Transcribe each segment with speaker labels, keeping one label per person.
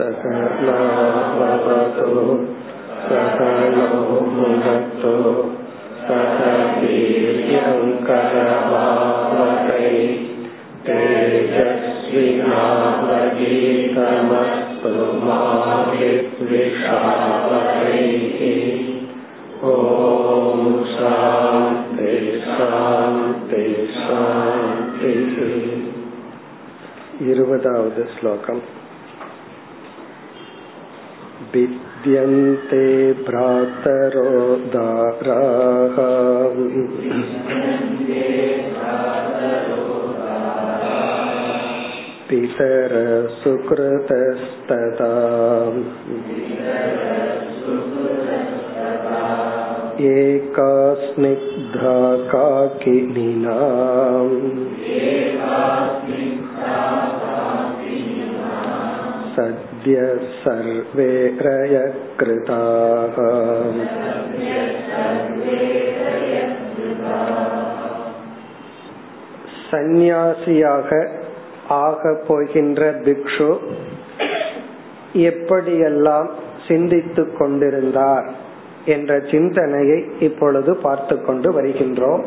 Speaker 1: सकलावतु सकलो मुनक्तु सह वीर्यङ्करवावकै तेजस्विनावगीतमस्तु मा विद्विषावकैः ॐ शान्ति शान्ति शान्तिः இருபதாவது ஸ்லோகம் विद्यन्ते भ्रातरोदाराः पितरसुकृतस्तदा। एका स्निग्धा काकिनिना सद्य सर्वे रयकृताः சந்நியாசியாக ஆக போகின்ற பிக்ஷு எப்படியெல்லாம் சிந்தித்துக் கொண்டிருந்தார் என்ற சிந்தனையை இப்பொழுது பார்த்து கொண்டு வருகின்றோம்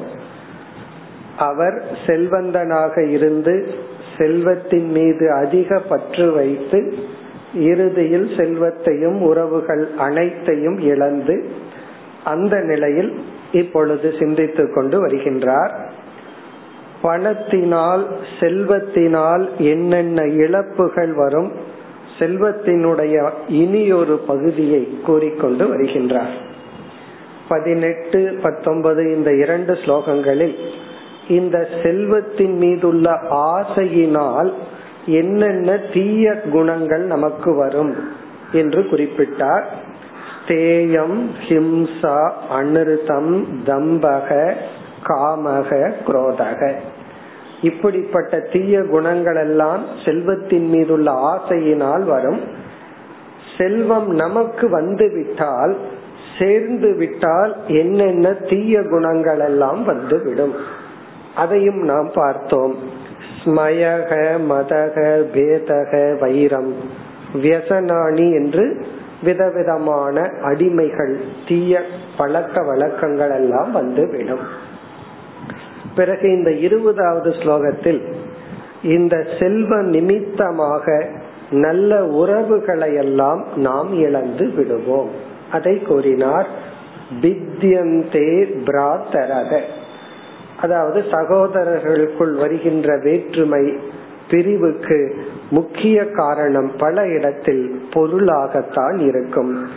Speaker 1: அவர் செல்வந்தனாக இருந்து செல்வத்தின் மீது அதிக பற்று வைத்து இறுதியில் செல்வத்தையும் உறவுகள் அனைத்தையும் இழந்து அந்த நிலையில் இப்பொழுது சிந்தித்துக் கொண்டு வருகின்றார். பணத்தினால் செல்வத்தினால் என்னென்ன இழப்புகள் வரும் செல்வத்தினுடைய இனியொரு பகுதியை கூறிக்கொண்டு வருகின்றார். பதினெட்டு பத்தொன்பது இந்த இரண்டு ஸ்லோகங்களில் இந்த செல்வத்தின் மீதுள்ள ஆசையினால் என்னென்ன தீய குணங்கள் நமக்கு வரும் என்று குறிப்பிட்டார். தேயம் ஹிம்சா அனிருதம் தம்பக காமக குரோதக. இப்படிப்பட்ட தீய குணங்கள் எல்லாம் செல்வத்தின் மீதுள்ள ஆசையினால் வரும். செல்வம் நமக்கு வந்து விட்டால் சேர்ந்து விட்டால் என்னென்ன தீய குணங்கள் எல்லாம் வந்துவிடும்? அதையும் நாம் பார்த்தோம். ஸ்மயக மதக பேதக வைரம். வியசனாணி என்று விதவிதமான அடிமைகள் தீய பழக்க வழக்கங்கள் எல்லாம் வந்து விடும் பிறகு இந்த இருபதாவது ஸ்லோகத்தில் இந்த செல்வ நிமித்தமாக நல்ல உறவுகளை எல்லாம் நாம் இழந்து விடுவோம். அதை கூறினார் பித்யந்தே பிராத்தரக. அதாவது சகோதரர்களுக்குள் வருகின்ற வேற்றுமை பிரிவுக்கு முக்கிய காரணம் பல இடத்தில் பொருளாகத்தான் இருக்கும்.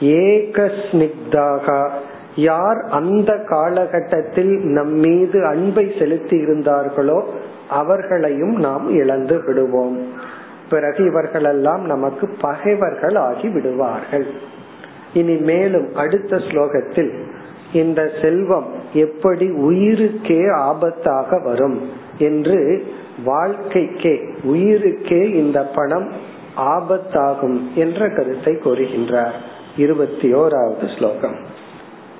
Speaker 1: ஏகஸ்னிக்தாக யார் அந்த காலகட்டத்தில் நம் மீது அன்பை செலுத்தி இருந்தார்களோ அவர்களையும் நாம் இழந்து விடுவோம். பிறகு இவர்களெல்லாம் நமக்கு பகைவர்கள் ஆகி விடுவார்கள். இனி மேலும் அடுத்த ஸ்லோகத்தில் இந்த செல்வம் எப்படி உயிருக்கே ஆபத்தாக வரும் என்று வாழ்க்கைக்கே உயிருக்கே இந்த பணம் ஆபத்தாகும் என்ற கருத்தை கூறுகின்றார். இருபத்தி ஓராவது ஸ்லோகம்.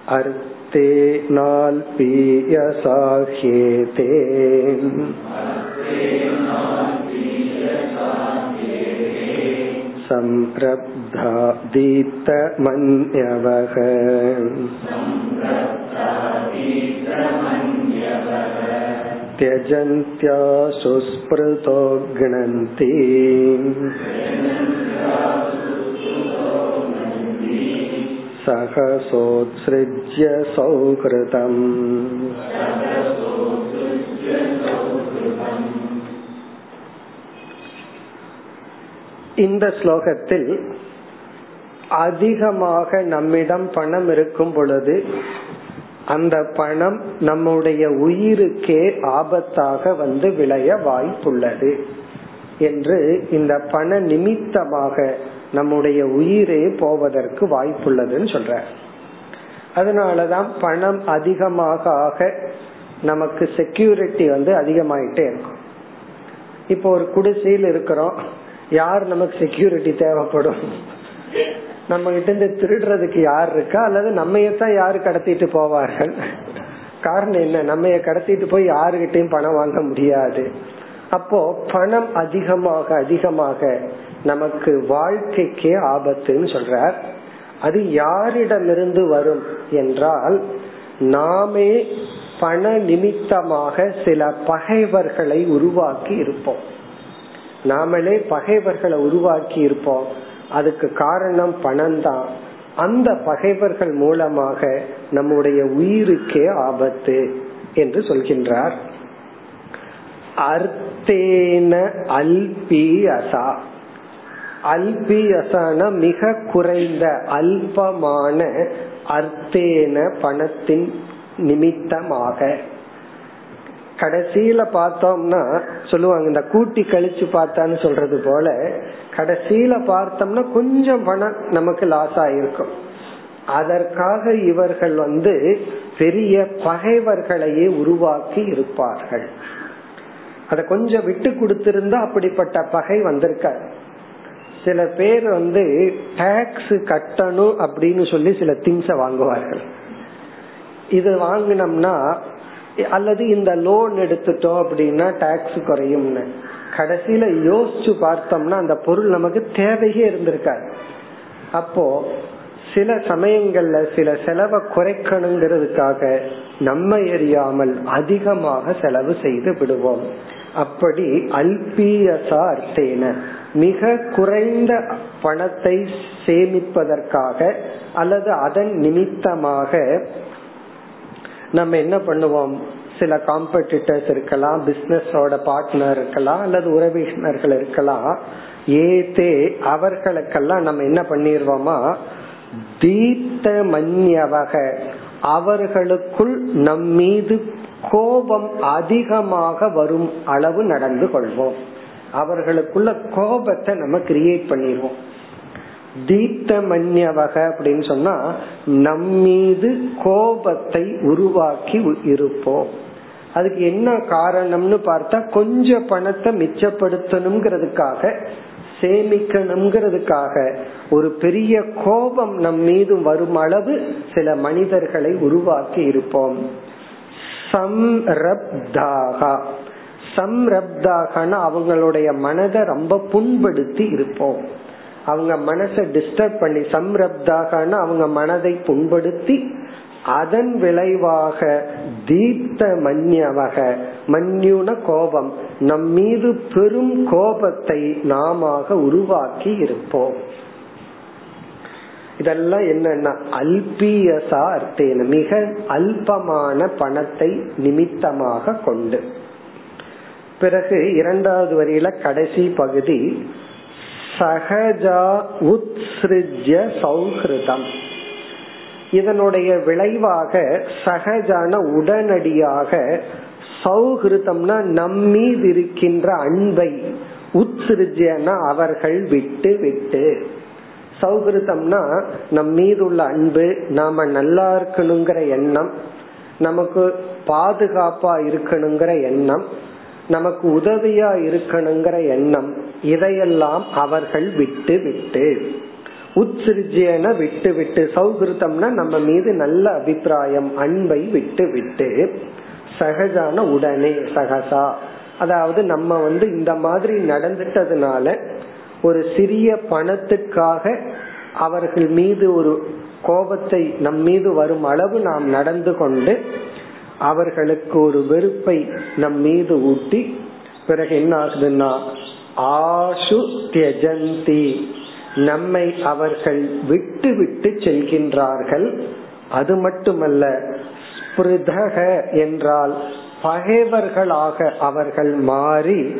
Speaker 1: அர்த்தே நாள் संरब्धा दीप्तमन्यवः त्यजन्त्याशु स्मृतो गणन्ति सहसोत्सृज्य सौहृतम् இந்த ஸ்லோகத்தில் அதிகமாக நம்மிடம் பணம் இருக்கும் பொழுது அந்த பணம் நம்முடைய உயிருக்கே ஆபத்தாக வந்து விளைய வாய்ப்புள்ளது என்று இந்த பண நிமித்தமாக நம்முடைய உயிரே போவதற்கு வாய்ப்புள்ளதுன்னு சொல்ற. அதனாலதான் பணம் அதிகமாக ஆக நமக்கு செக்யூரிட்டி வந்து அதிகமாயிட்டே இருக்கும். இப்போ ஒரு குடிசையில் இருக்கிறோம். யார் நமக்கு செக்யூரிட்டி தேவைப்படும்? நம்ம கிட்ட இருந்து திருடுறதுக்கு யார் இருக்கா? அல்லது நம்மையத்தான் யாரு கடத்திட்டு போவார்கள்? காரணம் என்ன? நம்ம கடத்திட்டு போய் யாருகிட்டையும் பணம் வாங்க முடியாது. அப்போ பணம் அதிகமாக அதிகமாக நமக்கு வாழ்க்கைக்கே ஆபத்துன்னு சொல்றார். அது யாரிடமிருந்து வரும் என்றால் நாமே பண நிமித்தமாக சில பகைவர்களை உருவாக்கி இருப்போம். நாமளே பகைவர்களை உருவாக்கி இருப்போம். அதுக்கு காரணம் பணம் தான். அந்த பகைவர்கள் மூலமாக நம்முடைய உயிருக்கே ஆபத்து என்று சொல்கின்றார். அர்த்தேன அல்பியசா. அல்பியசான மிக குறைந்த அல்பமான அர்த்தேன பணத்தின் நிமித்தமாக. கடைசியில பார்த்தோம்னா சொல்லுவாங்க இந்த கூட்டி கழிச்சு பார்த்தான்னு சொல்றது போல கடைசியில பார்த்தோம்னா கொஞ்சம் பணம் நமக்கு லாஸ் ஆயிருக்கும். அதற்காக இவர்கள் வந்து பெரிய பகைவர்களையே உருவாக்கி இருப்பார்கள். அத கொஞ்சம் விட்டு கொடுத்திருந்தா அப்படிப்பட்ட பகை வந்திருக்காரு சில பேர் வந்து டாக்ஸ் கட்டணும் அப்படின்னு சொல்லி சில திங்ஸ வாங்குவார்கள். இது வாங்கினோம்னா அல்லது இந்த லோன் எடுத்துட்டோம் அப்படின்னா டாக்ஸ் குறையும்னு. கடைசியில யோசிச்சு பார்த்தோம்னா அந்த பொருள் நமக்கு தேவையே இருந்திருக்காது. அப்போ சில சமயங்கள்ல சில செலவை குறைக்கணுங்கிறதுக்காக நம்ம எரியாமல் அதிகமாக செலவு செய்து விடுவோம். அப்படி அல்பியசா அர்த்தேன மிக குறைந்த பணத்தை சேமிப்பதற்காக அல்லது அதன் நிமித்தமாக நம்ம என்ன பண்ணுவோம்? சில காம்படிட்டர்ஸ் இருக்கலாம் பிசினஸோட பார்ட்னர் இருக்கலாம் அல்லது உறவினர்கள் இருக்கலாம். ஏதே அவர்களுக்கெல்லாம் நம்ம என்ன பண்ணிடுவோமா தீத்த மன்யவக அவர்களுக்குள் நம் மீது கோபம் அதிகமாக வரும் அளவு நடந்து கொள்வோம். அவர்களுக்குள்ள கோபத்தை நம்ம கிரியேட் பண்ணிடுவோம் தீத்தமன்யவக அப்படின்னு சொன்னா நம்மீது கோபத்தை உருவாக்கி இருப்போம். அதுக்கு என்ன காரணம்னு பார்த்தா கொஞ்சம் பணத்தை மிச்சப்படுத்தணுங்கிறதுக்காக சேமிக்கணுங்கிறதுக்காக ஒரு பெரிய கோபம் நம் மீது வரும் அளவு சில மனிதர்களை உருவாக்கி இருப்போம். சம்ரப்தாகா சம்ரப்தாகனா அவங்களுடைய மனதை ரொம்ப புண்படுத்தி இருப்போம். அவங்க மனசை டிஸ்டர்ப் பண்ணி சம்ரப்தாகனா அவங்க மனதை புண்படுத்தி அதன் விளைவாக தீப்த மன்யவக மன்யுன கோபம் நம் மீது பெரும் கோபத்தை நாம உருவாக்கி இருப்போம். இதெல்லாம் என்னன்னா அல்பியசா அர்த்தேன மிக அல்பமான பணத்தை நிமித்தமாக கொண்டு. பிறகு இரண்டாவது வரியில கடைசி பகுதி சகஜா உத்ஸ்ருஜ்ய சௌஹிருதம். இதனுடைய விளைவாக சகஜான உடனடியாக சௌஹிருதம்னா நம்மீது இருக்கின்ற அன்பை உத்ஸ்ருஜ்யனா அவர்கள் விட்டு விட்டு. சௌகிருதம்னா நம் மீது உள்ள அன்பு நாம நல்லா இருக்கணுங்கிற எண்ணம் நமக்கு பாதுகாப்பா இருக்கணுங்கிற எண்ணம் நமக்கு உதவியா இருக்கணுங்கிற எண்ணம் இதையெல்லாம் அவர்கள் விட்டு விட்டு. உத்சிருஜியன விட்டு விட்டு. சௌகிருத்தம்னா நம்ம மீது நல்ல அபிப்பிராயம் அன்பை விட்டு விட்டு. சகஜான உடனே சகசா. அதாவது நம்ம வந்து இந்த மாதிரி நடந்துட்டதுனால ஒரு சிறிய பணத்துக்காக அவர்கள் மீது ஒரு கோபத்தை நம் மீது வரும் அளவு நாம் நடந்து கொண்டு அவர்களுக்கு ஒரு வெறுப்பை நம் மீது ஊட்டி பிறகு என்ன ஆகுதுன்னா ஆஷு தியஜந்தி. நம்மை அவர்கள் விட்டு விட்டு செல்கின்றார்கள். அது மட்டுமல்ல ஸ்பிருதக என்றால் பகைவர்களாக அவர்கள் மாறி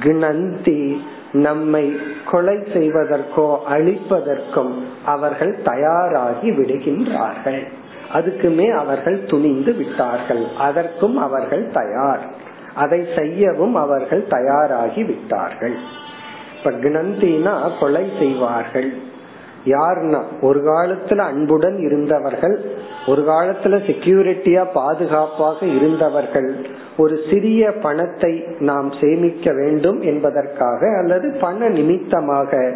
Speaker 1: கிணந்தி நம்மை கொலை செய்வதற்கோ அழிப்பதற்கும் அவர்கள் தயாராகி விடுகின்றார்கள். அதுக்குமே அவர்கள் துணிந்து விட்டார்கள். அதற்கும் அவர்கள் தயார். அதை செய்யவும் அவர்கள் தயாராகி விட்டார்கள். இப்ப கிணந்தினா கொலை செய்வார்கள். யாருன்னா ஒரு காலத்துல அன்புடன் இருந்தவர்கள் ஒரு காலத்துல செக்யூரிட்டியா பாதுகாப்பாக இருந்தவர்கள் ஒரு சிறிய பணத்தை நாம் சேமிக்க வேண்டும் என்பதற்காக அல்லது பண நிமித்தமாக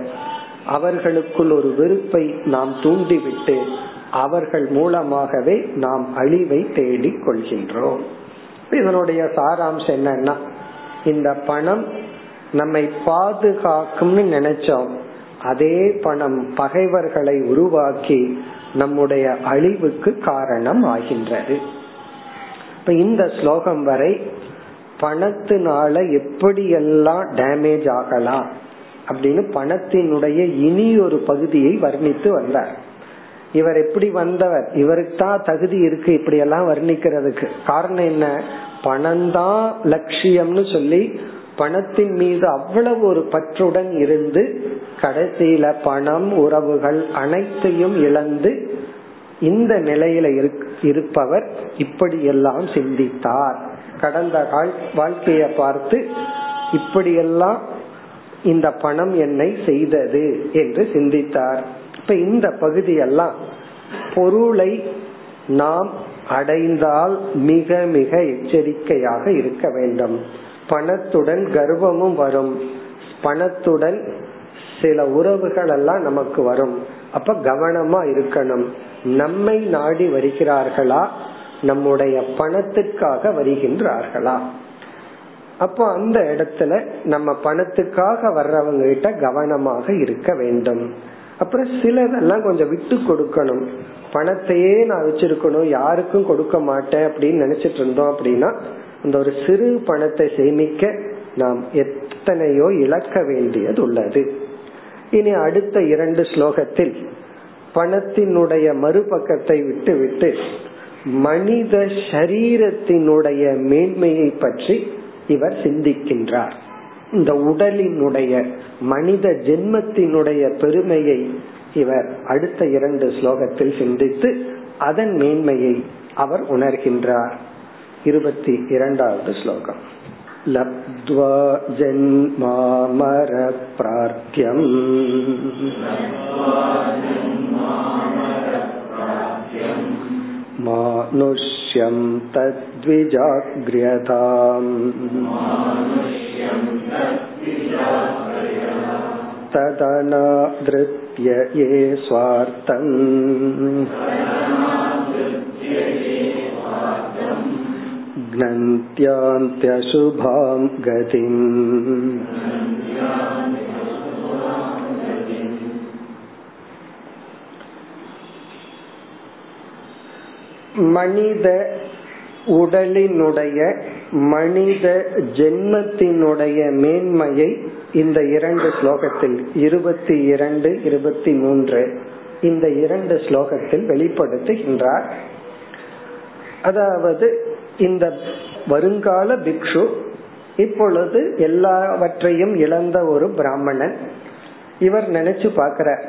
Speaker 1: அவர்களுக்குள் ஒரு வெறுப்பை நாம் தூண்டிவிட்டு அவர்கள் மூலமாகவே நாம் அழிவை தேடிக் கொள்கின்றோம். இதனுடைய சாராம்சம் என்னன்னா இந்த பணம் நம்மை பாதுகாக்கும்னு நினைச்சோம். அதே பணம் பகைவர்களை உருவாக்கி நம்முடைய அழிவுக்கு காரணம் ஆகின்றது. இப்ப இந்த ஸ்லோகம் வரை பணத்தினால எப்படியெல்லாம் டேமேஜ் ஆகலாம் அப்படின்னு பணத்தினுடைய இனி ஒரு பகுதியை வர்ணித்து வந்தார். இவர் எப்படி வந்தவர்? இவருக்கு தான் தகுதி இருக்கு இப்படி எல்லாம் வர்ணிக்கிறதுக்கு. காரணம் என்ன? பணம் தான் லட்சியம்னு சொல்லி பணத்தின் மீது அவ்வளவு ஒரு பற்றுடன் இருந்து கடைசியில பணம் உறவுகள் அனைத்தையும் இழந்து இந்த நிலையில இருப்பவர் இப்படியெல்லாம் சிந்தித்தார். கடந்த வாழ்க்கைய பார்த்து இப்படியெல்லாம் இந்த பணம் என்னை செய்தது என்று சிந்தித்தார். இப்ப இந்த பகுதியெல்லாம் பொருளை நாம் அடைந்தால் மிக மிக எச்சரிக்கையாக இருக்க வேண்டும். பணத்துடன் கர்வமும் வரும். பணத்துடன் சில உறவுகள் எல்லாம் நமக்கு வரும். அப்ப கவனமா இருக்கணும். நம்மை நாடி வருகிறார்களா? நம்முடைய பணத்துக்காக வருகின்றார்களா? அப்போ அந்த இடத்துல நம்ம பணத்துக்காக வர்றவங்க கிட்ட கவனமாக இருக்க வேண்டும். அப்புறம் சிலதெல்லாம் கொஞ்சம் விட்டு கொடுக்கணும். பணத்தையே நான் வச்சிருக்கணும் யாருக்கும் கொடுக்க மாட்டேன் அப்படின்னு நினைச்சிட்டு இருந்தோம் அப்படின்னா அந்த ஒரு சிறு பணத்தை சேமிக்க நாம் எத்தனையோ இழக்க வேண்டியது உள்ளது. இனி அடுத்த இரண்டு ஸ்லோகத்தில் பணத்தினுடைய மறுபக்கத்தை விட்டு விட்டு மனித சரீரத்தினுடைய மேன்மையை பற்றி இவர் சிந்திக்கின்றார். இந்த உடலினுடைய மனித ஜென்மத்தினுடைய பெருமையை இவர் அடுத்த இரண்டு ஸ்லோகத்தில் சிந்தித்து அதன் மேன்மையை அவர் உணர்கின்றார் இருபத்தி இரண்டாவது ஸ்லோகம் लब्ध्वा जन्मामरप्रार्थ्यम् मानुष्यं तद्विजाग्र्यताम्। तदनादृत्य ये स्वार्थम्। घ्नन्त्यान्त्यशुभां गतिम्। மனித உடலினுடைய மனித ஜென்மத்தினுடைய மேன்மையை இந்த இரண்டு ஸ்லோகத்தில் இருபத்தி இரண்டு இருபத்தி மூன்று இந்த இரண்டு ஸ்லோகத்தில் வெளிப்படுத்துகின்றார். அதாவது இந்த வருங்கால பிக்ஷு இப்பொழுது எல்லாவற்றையும் இழந்த ஒரு பிராமணன். இவர் நினைச்சு பாக்கிற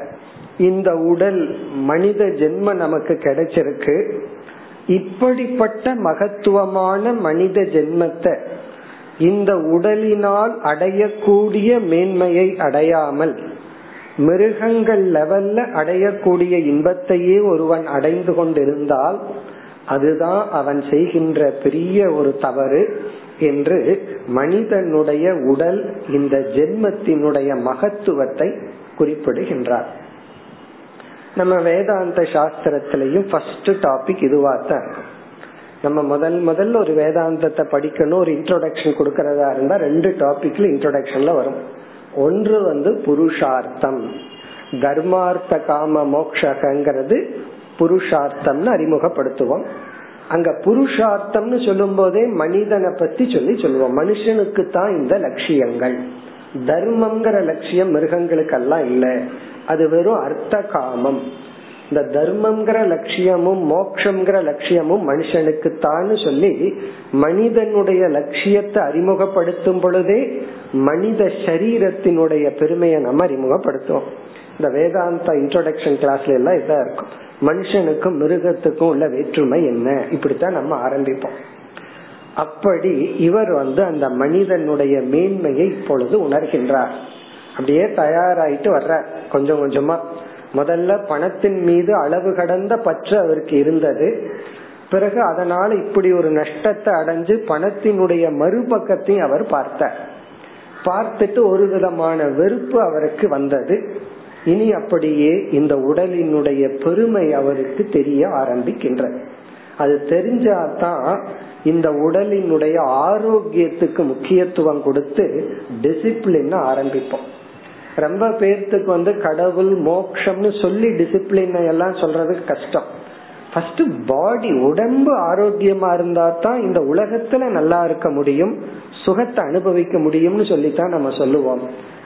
Speaker 1: இந்த உடல் மனித ஜென்ம நமக்கு கிடைச்சிருக்கு. இப்படிப்பட்ட மகத்துவமான மனித ஜென்மத்தை இந்த உடலினால் அடையக்கூடிய மேன்மையை அடையாமல் மிருகங்கள் லெவல்ல அடையக்கூடிய இன்பத்தையே ஒருவன் அடைந்து கொண்டிருந்தால் அதுதான் அவன் செய்கின்ற பெரிய ஒரு தவறு என்று மனிதனுடைய உடல் இந்த ஜென்மத்தினுடைய மகத்துவத்தை குறிப்பிடுகின்றார். நம்ம வேதாந்த சாஸ்திரத்திலையும் ஃபர்ஸ்ட் டாபிக் இதுவா தான் இருக்கும் நம்ம முதல் முதல்ல ஒரு வேதாந்தத்தை படிக்கணும் ஒரு இன்ட்ரோடக்ஷன் கொடுக்கறதா இருந்தா ரெண்டு டாபிக்ல இன்ட்ரோடக்ஷன்ல வரும். ஒன்று வந்து புருஷார்த்தம். தர்மார்த்த காம மோக்ஷகங்கிறது புருஷார்த்தம்னு அறிமுகப்படுத்துவோம். அங்க புருஷார்த்தம்னு சொல்லும் போதே மனிதனை பத்தி சொல்லி சொல்லுவோம். மனுஷனுக்கு தான் இந்த லட்சியங்கள். தர்மம்ங்கிற லட்சியம் மிருகங்களுக்கெல்லாம் இல்ல. அது வெறும் அர்த்த காமம் இந்த தர்மம்ங்கிற லட்சியமும் மோக்ஷங்கிற லட்சியமும் மனுஷனுக்கு தான் சொல்லி மனிதனுடைய லட்சியத்தை அறிமுகப்படுத்தும் பொழுதே மனித சரீரத்தினுடைய பெருமையை நம்ம அறிமுகப்படுத்துவோம். இந்த வேதாந்த இன்ட்ரோடக்ஷன் கிளாஸ்ல எல்லாம் இதா இருக்கும். மனுஷனுக்கும் மிருகத்துக்கும் உள்ள வேற்றுமை என்ன? இப்படித்தான் நம்ம ஆரம்பிப்போம். அப்படி இவர் வந்து அந்த மனிதனுடைய மேன்மையை இப்பொழுது உணர்கின்றார். அப்படியே தயாராயிட்டு வர்ற. கொஞ்சம் கொஞ்சமா. முதல்ல பணத்தின் மீது அளவு கடந்த பற்று அவருக்கு இருந்தது. பிறகு அதனால இப்படி ஒரு நஷ்டத்தை அடைஞ்சு பணத்தினுடைய மறுபக்கத்தையும் அவர் பார்த்தார். பார்த்துட்டு ஒரு விதமான வெறுப்பு அவருக்கு வந்தது. இனி அப்படியே இந்த உடலினுடைய பெருமை அவருக்கு தெரிய ஆரம்பிக்கின்றது. அது தெரிஞ்சாதான் இந்த உடலினுடைய ஆரோக்கியத்துக்கு முக்கியத்துவம் கொடுத்து டிசிப்ளின் ஆரம்பிப்போம். ரொம்ப பேர்த்துக்கு வந்து கடவுள் மோக்ஷம்னு சொல்லி டிசிப்ளின் எல்லாம் சொல்றது கஷ்டம். ஃபர்ஸ்ட் பாடி உடம்பு ஆரோக்கியமா இருந்தா தான் இந்த உலகத்துல நல்லா இருக்க முடியும் சுகத்தை அனுபவிக்க முடியும்னு சொல்லித்தான் நம்ம சொல்லுவோம்.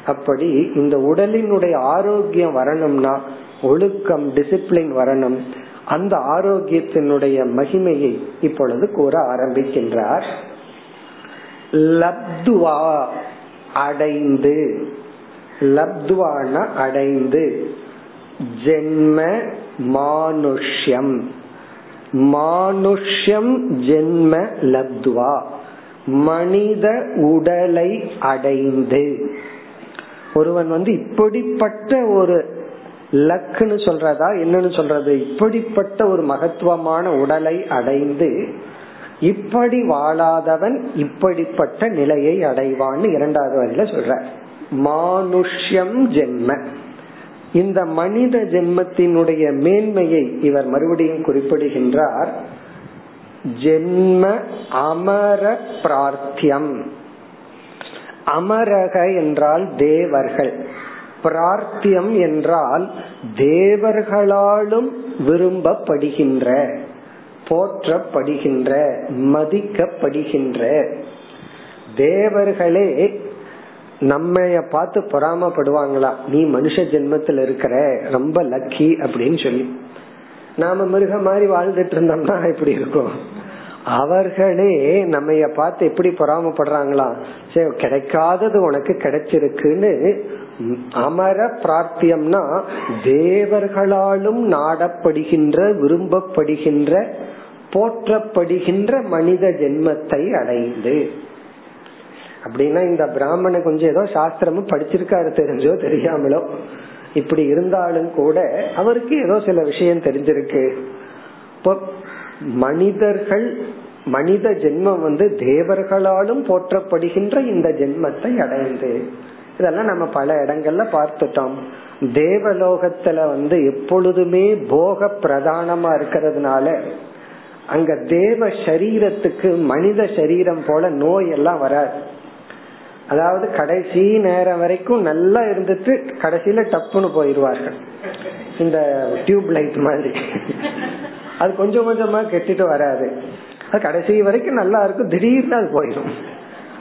Speaker 1: அப்படி இந்த உடலினுடைய ஆரோக்கியம் வரணும்னா ஒழுக்கம் டிசிப்ளின் வரணும். அந்த ஆரோக்கியத்தினுடைய மகிமையை இப்பொழுது கூற ஆரம்பிக்கின்றார். லப்துவா அடைந்து லப்துவான அடைந்து. ஜென்ம மானுஷ்யம். மானுஷ்யம் ஜென்ம லப்துவா. மனித உடலை அடைந்து. ஒருவன் வந்து இப்படிப்பட்ட ஒரு லக்குன்னு சொல்றதா என்னன்னு சொல்றது? இப்படிப்பட்ட ஒரு மகத்துவமான உடலை அடைந்து இப்படி வாழாதவன் இப்படிப்பட்ட நிலையை அடைவான்னு இரண்டாவது வரையில சொல்ற மானுஷ்யம் ஜென்ம. இந்த மனித ஜென்மத்தினுடைய மேன்மையை இவர் மறுபடியும் குறிப்பிடுகின்றார். ஜென்ம அமர பிரார்த்தியம். அமரக என்றால் தேவர்கள். பிரார்த்தியம் என்றால் தேவர்களாலும் விரும்பப்படுகின்ற போற்றப்படுகின்ற மதிக்கப்படுகின்ற. தேவர்களே நம்மைய பார்த்து பொறாமப்படுவாங்களா? நீ மனுஷ ஜென்மத்தில் இருக்கிற ரொம்ப லக்கி அப்படின்னு சொல்லி. நாம மிருக மாதிரி வாழ்ந்துட்டு இருந்தோம்னா இப்படி இருக்கும்? அவர்களே நம்ம பார்த்து எப்படி பொறாமப்படுறாங்களா? சரி கிடைக்காதது உனக்கு கிடைச்சிருக்குன்னு அமர பிரார்த்தியம்னா தேவர்களாலும் நாடப்படுகின்ற விரும்பப்படுகின்ற போற்றப்படுகின்ற மனித ஜென்மத்தை அடைந்து. அப்படின்னா இந்த பிராமண கொஞ்சம் ஏதோ சாஸ்திரமும் படிச்சிருக்காரு தெரிஞ்சோ தெரியாமலோ. இப்படி இருந்தாலும் கூட அவருக்கு ஏதோ சில விஷயம் தெரிஞ்சிருக்கு. இப்போ மனிதர்கள் மனித ஜென்மம் வந்து தேவர்களாலும் போற்றப்படுகின்ற இந்த ஜென்மத்தை அடைந்து. இதெல்லாம் நம்ம பல இடங்கள்ல பார்த்துட்டோம். தேவலோகத்துல வந்து எப்பொழுதுமே போக பிரதானமா இருக்கிறதுனால அங்க தேவ சரீரத்துக்கு மனித சரீரம் போல நோய் எல்லாம் வராது. அதாவது கடைசி நேரம் வரைக்கும் நல்லா இருந்துட்டு கடைசியில டப்புன்னு போயிருவார்கள். இந்த டியூப் லைட் மாதிரி. அது கொஞ்சம் கொஞ்சமா கெட்டிட்டு வராது. அது கடைசி வரைக்கும் நல்லா இருக்கும். திடீர்னு அது போயிடும்.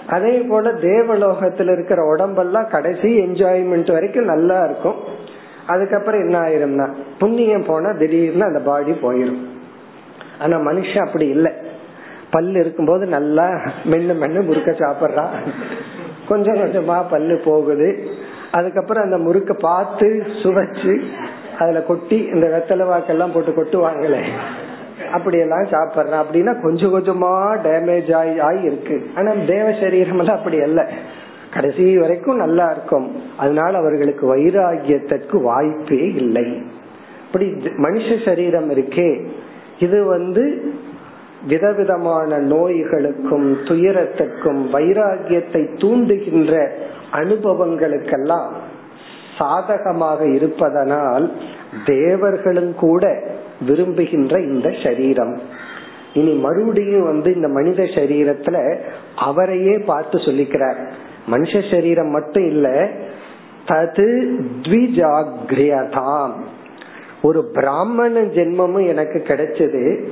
Speaker 1: அதே போல தேவலோகத்துல இருக்கிற உடம்பெல்லாம் கடைசி என்ஜாய்மெண்ட் வரைக்கும் நல்லா இருக்கும். அதுக்கப்புறம் என்ன ஆயிரும்னா புண்ணியம் போனா திடீர்னு அந்த பாடி போயிடும் ஆனா மனுஷன் அப்படி இல்லை. பல்லு இருக்கும்போது நல்லா மென்னு மென்னு முறுக்க சாப்பிடுறான். கொஞ்சம் கொஞ்சமா பல்லு போகுது. அதுக்கப்புறம் அந்த முறுக்க பார்த்து சுவைச்சு அதுல கொட்டி இந்த வெத்தலை வாக்கெல்லாம் போட்டு கொட்டுவாங்களே. அப்படியெல்லாம் சாப்பிடுறேன். அப்படின்னா கொஞ்சம் கொஞ்சமா டேமேஜ் ஆகி ஆகி இருக்கு ஆனா தேவ சரீரம் எல்லாம் அப்படி அல்ல. கடைசி வரைக்கும் நல்லா இருக்கும். அதனால அவர்களுக்கு வைராகியத்திற்கு வாய்ப்பே இல்லை. இப்படி மனுஷ சரீரம் இருக்கே. இது வந்து விதவிதமான நோய்களுக்கும் துயரத்துக்கும் வைராகியத்தை தூண்டுகின்ற அனுபவங்களுக்கெல்லாம் சாதகமாக இருப்பதனால் தேவர்களும் கூட விரும்புகின்ற இந்த சரீரம். இனி மறுபடியும் வந்து இந்த மனித சரீரத்துல அவரையே பார்த்து சொல்லிக்கிறார். மனுஷ சரீரம் மட்டும் இல்ல தது த்விஜாகிரியதாம். ஒரு பிராமண ஜென்மமும் எனக்கு கிடைச்சது.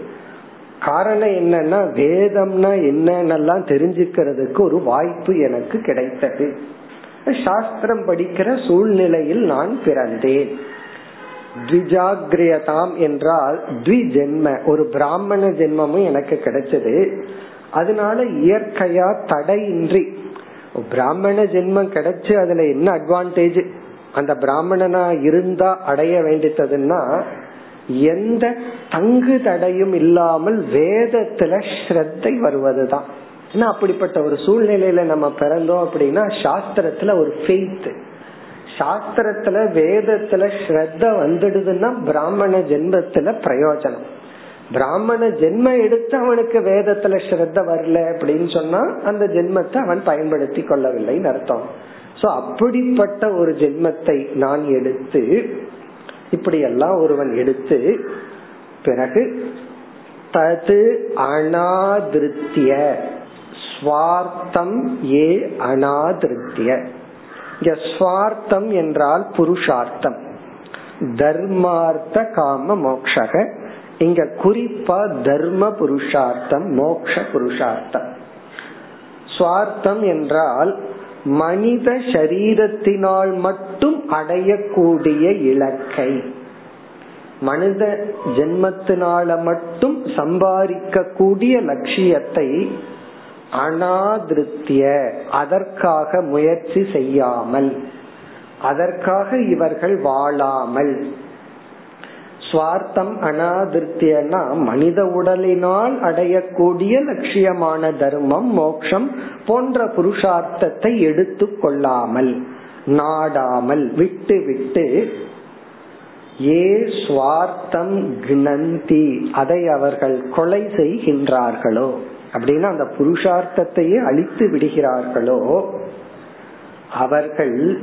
Speaker 1: காரணம் என்னன்னா வேதம்னா என்னன்னெல்லாம் தெரிஞ்சுக்கிறதுக்கு ஒரு வாய்ப்பு எனக்கு கிடைத்தது. சாஸ்திரம் படிக்கிற சூழ்நிலையில் நான் பிறந்தேன். த்விஜாகிரியதாம் என்றால் த்வி ஜென்ம ஒரு பிராமண ஜென்மமும் எனக்கு கிடைச்சது. அதனால இயற்கையா தடையின்றி பிராமண ஜென்மம் கிடைச்சு அதுல என்ன அட்வான்டேஜ் அந்த பிராமணனா இருந்தா அடைய வேண்டியதுன்னா எந்த தங்கு தடையும் இல்லாமல் வேதத்துல ஸ்ரத்தை வருவதுதான். ஏன்னா அப்படிப்பட்ட ஒரு சூழ்நிலையில நம்ம பிறந்தோம் அப்படின்னா சாஸ்திரத்துல ஒரு ஃபெய்த் சாஸ்திரத்துல வேதத்துல ஸ்ரத்த வந்துடுதுன்னா பிராமண ஜென்மத்துல பிரயோஜனம். பிராமண ஜென்ம எடுத்து அவனுக்கு வேதத்துல ஸ்ரத்த வரல அப்படின்னு சொன்னா அந்த ஜென்மத்தை அவன் பயன்படுத்தி கொள்ளவில்லைன்னு அர்த்தம். சோ அப்படிப்பட்ட ஒரு ஜென்மத்தை நான் எடுத்து இப்படி எல்லாம் ஒருவன் எடுத்து பிறகு தது அனாதிருத்திய ஸ்வார்த்தம் ஏ அனாதிருத்திய. இங்க ஸ்வார்த்தம் என்றால் புருஷார்த்தம். தர்மார்த்த காம மோக்ஷக. இங்க குறிப்பா தர்ம புருஷார்த்தம் மோக்ஷ புருஷார்த்தம். சுவார்த்தம் என்றால் மனித சரீரத்தினால் மட்டும் அடையக்கூடிய இலக்கை. மனித ஜென்மத்தினால மட்டும் சம்பாதிக்க கூடிய லட்சியத்தை அனாதிருத்திய அதற்காக முயற்சி செய்யாமல் அதற்காக இவர்கள் வாழாமல். சுவார்த்தம் அனாதிருத்தியனா மனித உடலினால் அடையக்கூடிய லட்சியமான தர்மம் மோக்ஷம் போன்ற புருஷார்த்தத்தை எடுத்து கொள்ளாமல் நாடாமல் விட்டு விட்டு ஏ சுவார்த்தம் கிணந்தி அதை அவர்கள் கொலை செய்கின்றார்களோ? அப்படின்னா அந்த புருஷார்த்தத்தையே அழித்து விடுகிறார்களோ? அவர்கள்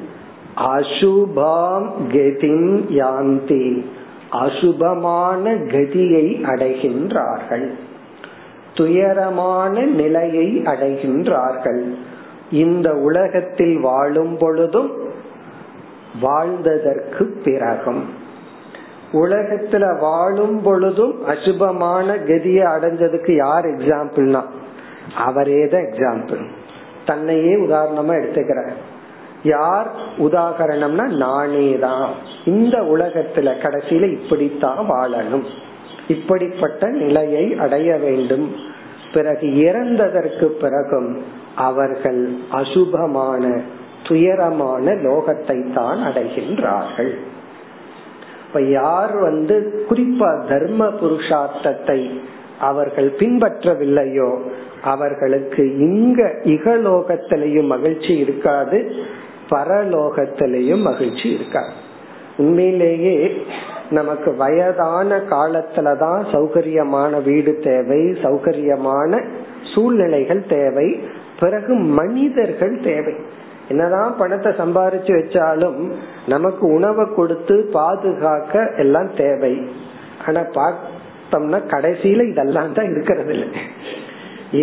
Speaker 1: அசுபாம் கதிம் யாந்தி. அசுபமான கதியை அடைகின்றார்கள். துயரமான நிலையை அடைகின்றார்கள். இந்த உலகத்தில் வாழும் பொழுதும் வாழ்ந்ததற்கு பிறகும். உலகத்துல வாழும் பொழுதும் அசுபமான கதியை அடைஞ்சதுக்கு யார் எக்ஸாம்பிள்னா அவரே தான் எக்ஸாம்பிள் தன்னையே உதாரணமா எடுத்துக்கிறார் யார் உதாகரணம்னா நானே தான். இந்த உலகத்துல கடைசியில இப்படித்தான் வாழணும். இப்படிப்பட்ட நிலையை அடைய வேண்டும். பிறகு இறந்ததற்கு பிறகும் அவர்கள் அசுபமான துயரமான லோகத்தை தான் அடைகின்றார்கள். இப்ப யார் வந்து குறிப்பா தர்ம புருஷார்த்தத்தை அவர்கள் பின்பற்றவில்லையோ அவர்களுக்கு இங்க இகலோகத்திலையும் மகிழ்ச்சி இருக்காது. பரலோகத்திலையும் மகிழ்ச்சி இருக்காது உண்மையிலேயே நமக்கு வயதான காலத்துலதான் சௌகரியமான வீடு தேவை சௌகரியமான சூழ்நிலைகள் தேவை பிறகு மனிதர்கள் தேவை. என்னதான் பணத்தை சம்பாரிச்சு வச்சாலும் நமக்கு உணவை கொடுத்து பாதுகாக்க எல்லாம் தேவை. ஆனா பார்த்தோம்னா கடைசியில இதெல்லாம் தான் இருக்கிறது இல்லை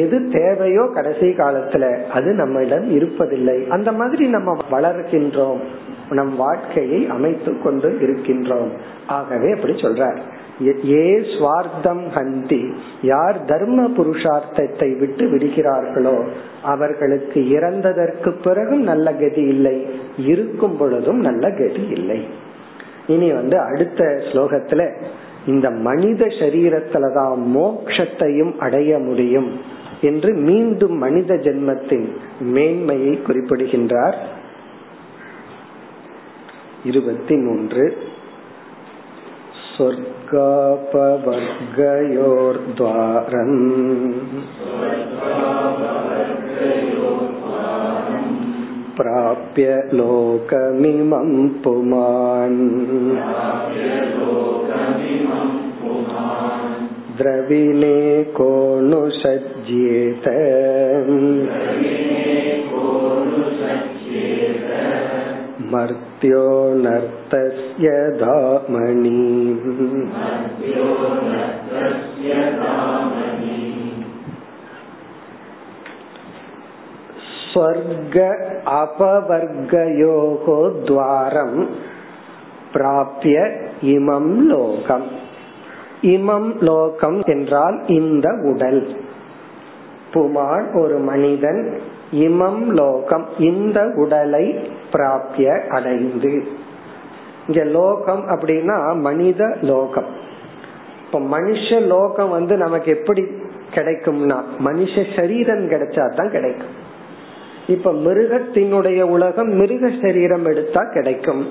Speaker 1: எது தேவையோ கடைசி காலத்துல அது நம்மிடம் இருப்பதில்லை. அந்த மாதிரி நம்ம வளர்கின்றோம். நம் வாழ்க்கையை அமைத்து கொண்டு இருக்கின்றோம். ஆகவே அப்படி சொல்றார். ஏ சுவார்த்தம் ஹந்தி. யார் தர்ம புருஷார்த்தத்தை விட்டு விடுகிறார்களோ அவர்களுக்கு இறந்ததற்கு பிறகும் நல்ல கதி இல்லை. இருக்கும் பொழுதும் நல்ல கதி இல்லை. இனி வந்து அடுத்த ஸ்லோகத்துல இந்த மனித சரீரத்துலதான் மோக்ஷத்தையும் அடைய முடியும். என்று மீண்டும் மனித ஜென்மத்தின் மேன்மையை குறிப்பிடுகின்றார் இருபத்தி மூன்று स्वर्गापवर्गयोर्द्वारम् प्राप्य लोकमिमं पुमान् द्रविणे को नु सज्येत मर्त्यो नर्तस्य धामणि स्वर्ग अपवर्गयोः द्वारं प्राप्य इमं लोकम् இமம் லோகம் என்றால் இந்த உடல். புமான் ஒரு மனிதன் இமம் லோகம் இந்த உடலை பிராபிய அடைந்து. இங்க லோகம் அப்படின்னா மனித லோகம். இப்ப மனுஷ லோகம் வந்து நமக்கு எப்படி கிடைக்கும்னா மனுஷ சரீரம் கிடைச்சா தான் கிடைக்கும். இப்ப மிருகத்தினுடைய உலகம் மிருக சரீரம் எடுத்தா கிடைக்கும்.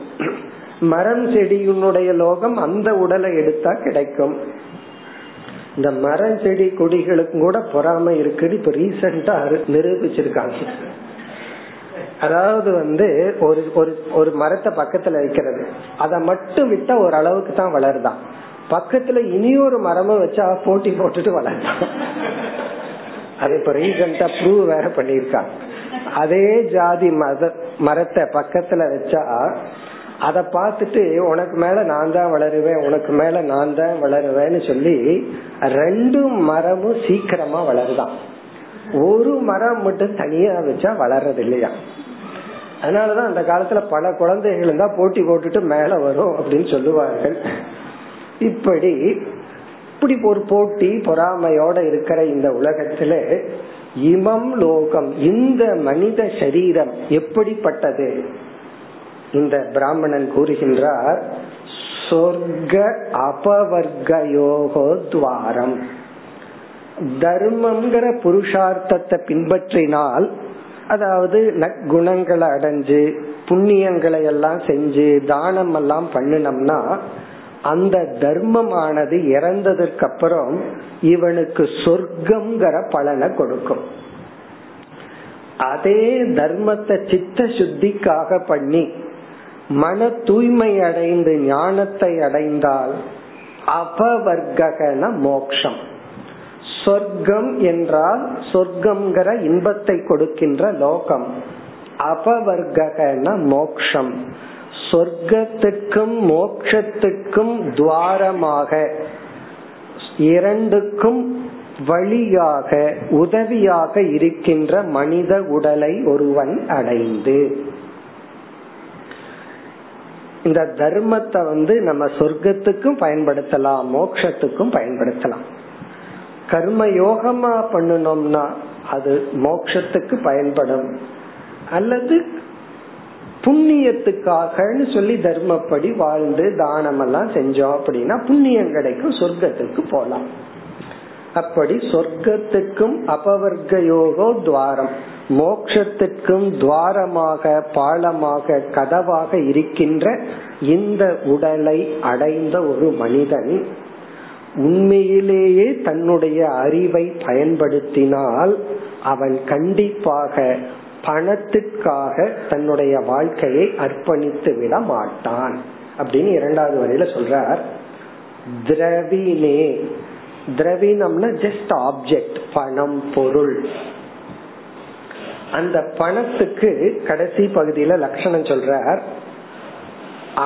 Speaker 1: மரம் செடியினுடைய லோகம் அந்த உடலை எடுத்தா கிடைக்கும். இந்த மரம் செடி கொடிகளுக்கும் கூட பொறாம இருக்குன்னு இப்ப ரீசெண்டா நிரூபிச்சிருக்காங்க. அதாவது வந்து ஒரு ஒரு ஒரு மரத்தை பக்கத்துல வைக்கிறது. அதை மட்டும் விட்டா ஒரு அளவுக்கு தான் வளருதான். பக்கத்துல இனியொரு மரமும் வச்சா போட்டி போட்டுட்டு வளர்தான். அது இப்ப ரீசெண்டா ப்ரூவ் வேற பண்ணிருக்காங்க அதே ஜாதி மத மரத்தை பக்கத்துல வச்சா அதை பார்த்துட்டு உனக்கு மேல நான் தான் வளருவேன் உனக்கு மேல நான் தான் வளருவேன்னு சொல்லி ரெண்டு மரமும் சீக்கிரமா வளருதான். ஒரு மரம் மட்டும் தனியா வச்சா வளர்றது இல்லையா அதனாலதான் அந்த காலத்துல பல குழந்தைகள் தான் போட்டி போட்டுட்டு மேல வரும் அப்படின்னு சொல்லுவார்கள். இப்படி இப்படி ஒரு போட்டி பொறாமையோட இருக்கிற இந்த உலகத்துல இமம் லோகம் இந்த மனித சரீரம் எப்படிப்பட்டது? இந்த பிராமணன் கூறுகின்றார் சொர்க்க அபவர்கயோகோ துவாரம். தர்மம்ங்கிற புருஷார்த்தத்தை பின்பற்றினால் அதாவது நற்குணங்களை அடைஞ்சு புண்ணியங்களை எல்லாம் செஞ்சு தானம் எல்லாம் பண்ணினோம்னா அந்த தர்மமானது இறந்ததற்கு அப்புறம் இவனுக்கு சொர்க்கம்ங்கிற பலனை கொடுக்கும். அதே தர்மத்தை சித்த சுத்திக்காக பண்ணி மன தூய்மை அடைந்து ஞானத்தை அடைந்தால் அபவர்கன மோக்ஷம். சொர்க்கம் என்றால் சொர்க்கம்ங்கிற இன்பத்தை கொடுக்கின்ற லோகம். அபவர்கன மோக்ஷம். சொர்க்கத்துக்கும் மோக்ஷத்துக்கும் துவாரமாக. இரண்டுக்கும் வழியாக உதவியாக இருக்கின்ற மனித உடலை ஒருவன் அடைந்து. இந்த தர்மத்தை வந்து நம்ம சொர்க்கத்துக்கும் பயன்படுத்தலாம் மோக்ஷத்துக்கும் பயன்படுத்தலாம். கர்ம யோகமா பண்ணணும்னா அது மோக்ஷத்துக்கு பயன்படும். அல்லது புண்ணியத்துக்காகன்னு சொல்லி தர்மப்படி வாழ்ந்து தானம் எல்லாம் செஞ்சோம் அப்படின்னா புண்ணியம் கிடைக்கும் சொர்க்கத்துக்கு போலாம். அப்படி சொர்க்கத்துக்கும் அபவர்க்க யோகோ துவாரம். மோக்ஷத்துக்கும் துவாரமாக பாலமாக கதவாக இருக்கின்ற இந்த உடலை அடைந்த ஒரு மனிதன் உண்மையிலேயே தன்னுடைய அறிவை பயன்படுத்தினால் அவன் கண்டிப்பாக பணத்துக்காக தன்னுடைய வாழ்க்கையை அர்ப்பணித்து விட மாட்டான். அப்படின்னு இரண்டாவது வரையில சொல்றார். திரவினே. திரவினம்னா ஜஸ்ட் ஆப்ஜெக்ட் பணம் பொருள். அந்த பணத்துக்கு கடைசி பகுதியில லட்சணம் சொல்றார்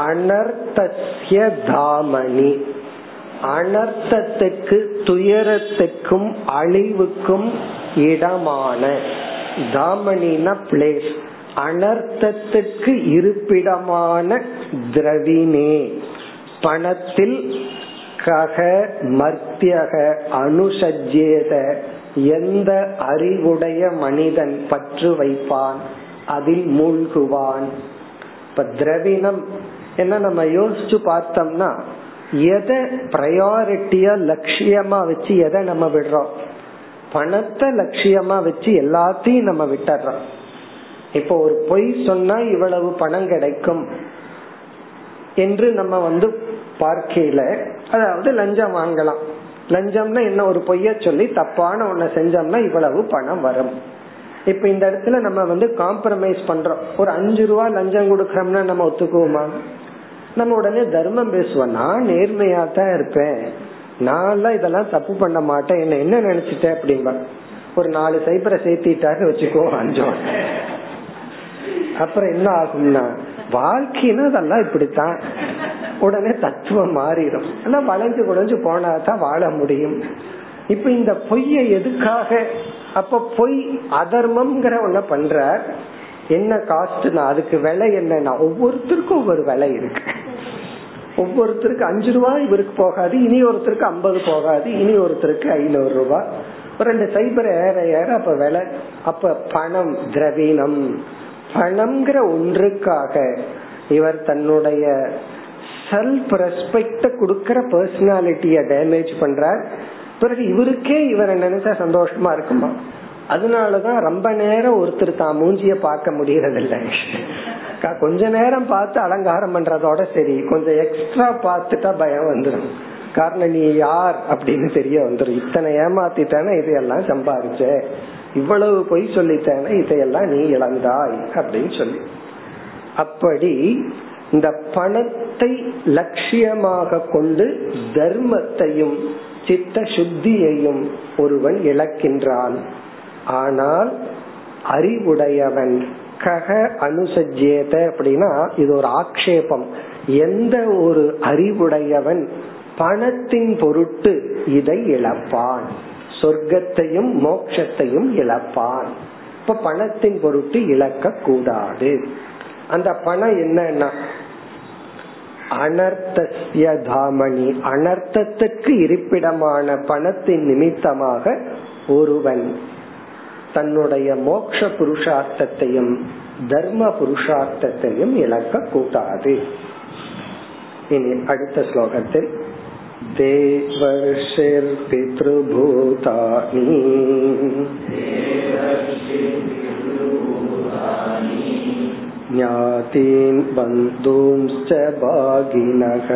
Speaker 1: அனர்த்தசிய தாமணி. அனர்த்தத்துக்கு துயரத்துக்கும் அழிவுக்கும் இடமான தாமணின பிளேஸ் அனர்த்தத்துக்கு இருப்பிடமான திரவினே. பணத்தில் கக மர்த்தியக அனுசஜ்யேத எந்த அறிவுடைய மனிதன் பற்று வைப்பான் அதில் மூழ்குவான். இப்ப திரவினம் என்ன நம்ம யோசிச்சு பார்த்தோம்னா எதை பிரையாரிட்டியா லட்சியமா வச்சு எதை நம்ம விடுறோம்? பணத்தை லட்சியமா வச்சு எல்லாத்தையும் நம்ம விட்டுறோம். இப்போ ஒரு பொய் சொன்னா இவ்வளவு பணம் கிடைக்கும் என்று நம்ம வந்து பார்க்கையில அதாவது லஞ்சம் வாங்கலாம். லஞ்சம்னா என்ன ஒரு பொய்ய சொல்லி தப்பான ஒன்ன செஞ்சோம்னா இவ்வளவு பணம் வரும். இப்ப இந்த இடத்துல நம்ம வந்து காம்ப்ரமைஸ் பண்றோம். ஒரு அஞ்சு ரூபா லஞ்சம் கொடுக்கறோம்னா நம்ம ஒத்துக்குவோமா? நம்ம உடனே தர்மம் பேசுவோம். நான் நேர்மையா தான் இருப்பேன் நான்லாம் இதெல்லாம் தப்பு பண்ண மாட்டேன். என்ன என்ன நினைச்சிட்டேன் அப்படிம்பா ஒரு நாலு சைபரை சேர்த்திட்டாரு வச்சுக்கோ அஞ்சோம் அப்புறம் என்ன ஆகும்னா வாழ்க்கைன்னா அதெல்லாம் இப்படித்தான். உடனே தத்துவம் மாறிடும். ஆனா வளைஞ்சு குடைஞ்சு போனாதான் வாழ முடியும். இப்ப இந்த பொய்ய எதுக்காக? அப்ப பொய் அதர்மம்ங்கிற ஒன்ன பண்ற. என்ன காஸ்ட்னா அதுக்கு விலை என்னன்னா ஒவ்வொருத்தருக்கும் ஒவ்வொரு விலை இருக்கு. ஒவ்வொருத்தருக்கு அஞ்சு ரூபாய் இவருக்கு போகாது இனி ஒருத்தருக்கு ஐம்பது போகாது இனி ஒருத்தருக்கு ஐநூறு ரூபாய். ரெண்டு சைபர் ஏற ஏற அப்ப விலை அப்ப பணம் திரவீனம் பணம்ங்கிற ஒன்றுக்காக இவர் தன்னுடைய செல்ஃப் ரெஸ்பெக்ட கொடுக்கற பர்சனாலிட்டிய டேமேஜ் பண்றார். பிறகு இவருக்கே இவரை நினைச்சா சந்தோஷமா இருக்குமா? அதனாலதான் ரொம்ப நேரம் ஒருத்தர் தான் மூஞ்சிய பார்க்க முடியறதில்லை. கொஞ்ச நேரம் பார்த்து அலங்காரம் பண்றதோட சரி கொஞ்சம் எக்ஸ்ட்ரா பார்த்துட்டா பயம் வந்துடும் காரணம் நீ யார் அப்படின்னு தெரிய வந்துடும் இத்தனை ஏமாத்திட்டானே இதையெல்லாம் சம்பாதிச்ச இவ்வளவு பொய் சொல்லித்தேன இதையெல்லாம் நீ இழந்தாய் அப்படின்னு சொல்லி. அப்படி இந்த பணத்தை லட்சியமாக கொண்டு தர்மத்தையும் சித்த சுத்தியையும் ஒருவன் இழக்கின்றான். ஆனால் அறிவுடையவன் கக அனுசஜேத அப்படின்னா இது ஒரு ஆக்ஷேபம். எந்த ஒரு அறிவுடையவன் பணத்தின் பொருட்டு இதை இழப்பான். சொர்க்கத்தையும் மோட்சத்தையும் இழப்பான். இப்ப பணத்தின் பொருட்டு இழக்க கூடாது. அந்த பணம் என்னன்னா அனர்த்திய தாமணி. அனர்த்தத்துக்கு இருப்பிடமான பணத்தின் நிமித்தமாக ஒருவன் தன்னுடைய மோக்ஷ புருஷார்த்தத்தையும் தர்ம புருஷார்த்தத்தையும் இழக்க கூடாது. இனி அடுத்த ஸ்லோகத்தில் देवर्षिर्पितृभूतानि ज्ञातीन् बन्धूंश्च भागिनः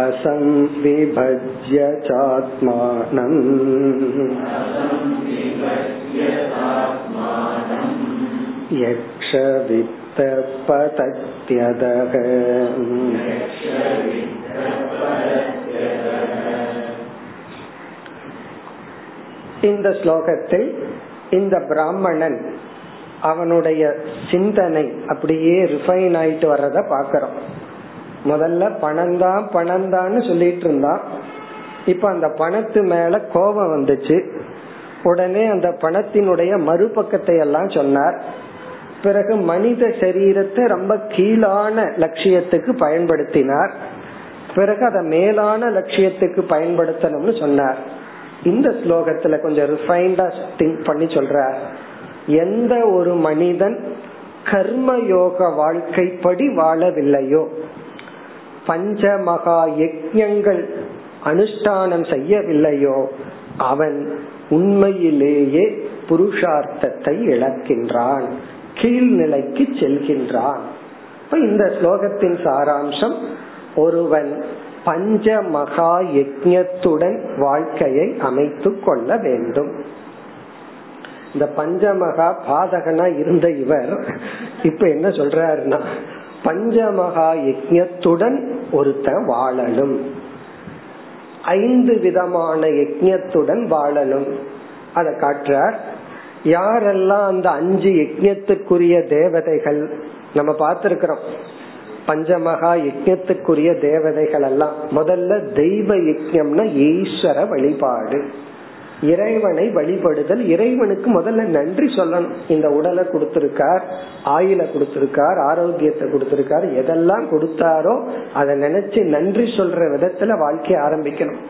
Speaker 1: असंविभज्य चात्मानम् यक्षवित्तपतत्यदः இந்த ஸ்லோகத்தில் இந்த பிராமணன் அவனுடைய சிந்தனை அப்படியே ரிஃபைன் ஆயிட்டு வர்றத பாக்கிறோம் முதல்ல பணம் தான் பணம் தான் சொல்லிட்டு இருந்தான் இப்ப அந்த பணத்து மேல கோபம் வந்துச்சு உடனே அந்த பணத்தினுடைய மறுபக்கத்தை எல்லாம் சொன்னார் பிறகு மனித சரீரத்தை ரொம்ப கீழான லட்சியத்துக்கு பயன்படுத்தினார். பிறகு அதை மேலான லட்சியத்துக்கு பயன்படுத்தணும்னு சொன்னார். இந்த ஸ்லோகத்துல கொஞ்சம் ரிஃபைண்டா திங்க் பண்ணி சொல்ற எந்த ஒரு மனிதன் கர்மயோக வாழ்க்கைப்படி வாழவில்லையோ பஞ்ச மகா யஜங்கள் அனுஷ்டானம் செய்யவில்லையோ அவன் உண்மையிலேயே புருஷார்த்தத்தை இழக்கின்றான். கீழ்நிலைக்கு செல்கின்றான். இந்த ஸ்லோகத்தின் சாராம்சம் ஒருவன் பஞ்ச மகா யஜத்துடன் வாழ்க்கையை அமைத்து கொள்ள வேண்டும். இந்த பஞ்சமகா பாதகனா இருந்த இவர் இப்ப என்ன சொல்றாருன்னா பஞ்சமகா யஜத்துடன் ஒருத்தன் வாழணும். ஐந்து விதமான யஜத்துடன் வாழணும். அதை காட்டுறார் யாரெல்லாம் அந்த அஞ்சு யஜ்யத்துக்குரிய தேவதைகள் நம்ம பார்த்திருக்கிறோம். பஞ்சமகா யஜ்யத்துக்குரிய தேவதைகள் எல்லாம் முதல்ல தெய்வ யஜ்யம்னா ஈஸ்வர வழிபாடு. இறைவனை வழிபடுதல். இறைவனுக்கு முதல்ல நன்றி சொல்லணும். இந்த உடலை கொடுத்திருக்கார் ஆயில கொடுத்திருக்கார் ஆரோக்கியத்தை கொடுத்திருக்கார். எதெல்லாம் கொடுத்தாரோ அதை நினைச்சு நன்றி சொல்ற விதத்துல வாழ்க்கைய ஆரம்பிக்கணும்.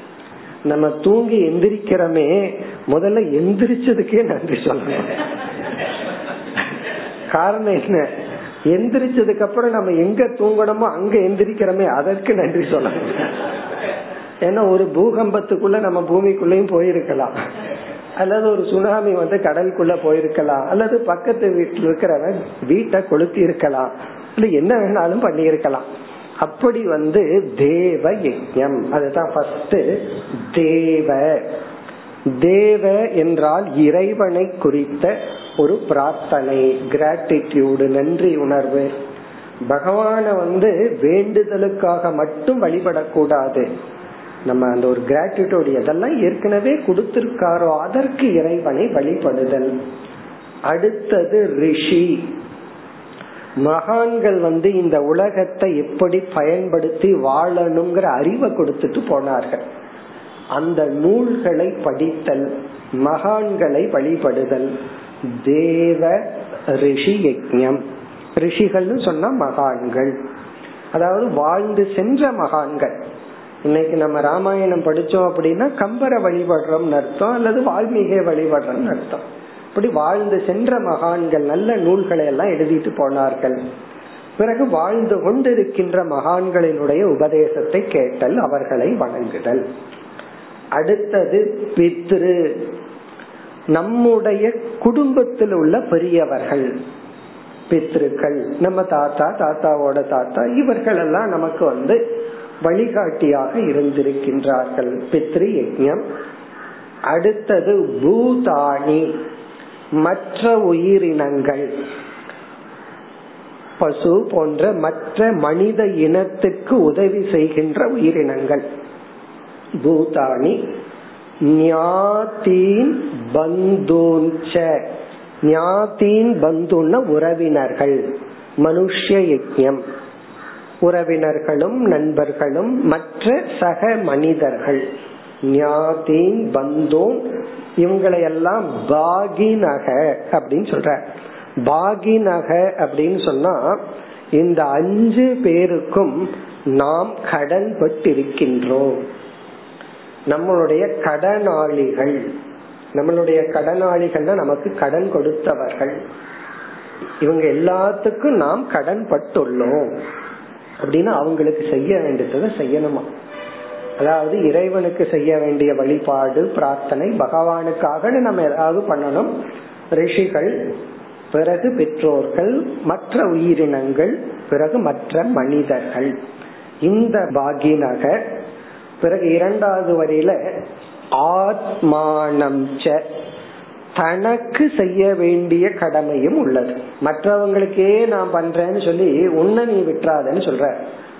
Speaker 1: நம்ம தூங்கி எந்திரிக்கிறோமே முதல்ல எந்திரிச்சதுக்கே நன்றி சொல்லணும். காரணம் என்ன? எந்திரிச்சதுக்கு அப்புறம் நம்ம எங்க தூங்கணுமோ அங்க எந்திரிக்கிறோமே அதற்கு நன்றி சொல்லணும். ஏன்னா ஒரு பூகம்பத்துக்குள்ள நம்ம பூமிக்குள்ளயும் போயிருக்கலாம். அல்லது ஒரு சுனாமி வந்து கடலுக்குள்ள போயிருக்கலாம். அல்லது பக்கத்து வீட்டில் இருக்கிறவன் வீட்டை கொளுத்தி இருக்கலாம். இல்ல என்ன வேணாலும் பண்ணி இருக்கலாம் அப்படி வந்து தேவ யஜ்யம். அதுதான் ஃபர்ஸ்ட் தேவ. தேவ என்றால் இறைவனை குறித்த ஒரு பிரார்த்தனை கிராட்டிடியூடு நன்றி உணர்வு. பகவான வந்து வேண்டுதலுக்காக மட்டும் வழிபடக்கூடாது. நம்ம அந்த ஒரு கிராட்டிடியூட் எதெல்லாம் ஏற்கனவே கொடுத்திருக்காரோ அதற்கு இறைவனை வழிபடுதல். அடுத்தது ரிஷி. மகான்கள் வந்து இந்த உலகத்தை எப்படி பயன்படுத்தி வாழணுங்கிற அறிவை கொடுத்துட்டு போனார்கள். அந்த நூல்களை படித்தல் மகான்களை வழிபடுதல் தேவ ரிஷி யஜ்யம். ரிஷிகள்னு சொன்னா மகான்கள். அதாவது வாழ்ந்து சென்ற மகான்கள். இன்னைக்கு நம்ம ராமாயணம் படிச்சோம் அப்படின்னா கம்பரை வழிபடுறோம் அர்த்தம் அல்லது வால்மீகை வழிபடுறோம் அர்த்தம். இப்படி வாழ்ந்து சென்ற மகான்கள் நல்ல நூல்களை எல்லாம் எழுதிட்டு போனார்கள். பிறகு வாழ்ந்து கொண்டிருக்கின்ற மகான்களினுடைய உபதேசத்தை கேட்டல் அவர்களை வணங்குதல். அடுத்தது பித்ரு. நம்முடைய குடும்பத்தில் உள்ள பெரியவர்கள் பித்ருக்கள் நம்ம தாத்தா தாத்தாவோட தாத்தா இவர்கள் எல்லாம் நமக்கு வந்து வழிகாட்டியாக இருந்திருக்கின்றார்கள். பித்ரு யஜ்யம். அடுத்தது பூதாணி மற்ற உயிரினங்கள். பசு போன்ற மற்ற மனித இனத்துக்கு உதவி செய்கின்ற உயிரினங்கள். பூதாணி ஞாதீன் பந்தூஞ்ச. ஞாதீன் பந்துன உறவினர்கள் மனுஷ்ய யஜ்யம். உறவினர்களும் நண்பர்களும் மற்ற சக மனிதர்கள். ஞாதீன் பந்தோன் இவங்களை எல்லாம் பாகினக அப்படின்னு சொல்ற. பாகினக அப்படின்னு சொன்னா இந்த அஞ்சு பேருக்கும் நாம் கடன் பட்டிருக்கின்றோம் நம்மளுடைய கடனாளிகள் நம்மளுடைய கடனாளிகள்னா நமக்கு கடன் கொடுத்தவர்கள். இவங்க எல்லாத்துக்கும் நாம் கடன் பட்டுள்ளோம். அப்படின்னு அவங்களுக்கு செய்ய வேண்டியதை செய்யணுமா? அதாவது இறைவனுக்கு செய்ய வேண்டிய வழிபாடு பிரார்த்தனை பகவானுக்காக நம்ம ஏதாவது பண்ணணும். ரிஷிகள் பிறகு பெற்றோர்கள் மற்ற உயிரினங்கள் பிறகு மற்ற மனிதர்கள். இந்த பாகினக பிறகு இரண்டாவது வரியில ஆத்மானம் தனக்கு செய்ய வேண்டிய கடமையும் உள்ளது. மற்றவங்களுக்கே நான் பண்றேன்னு சொல்லி உன்னை நீ விட்டுறாதன்னு சொல்ற.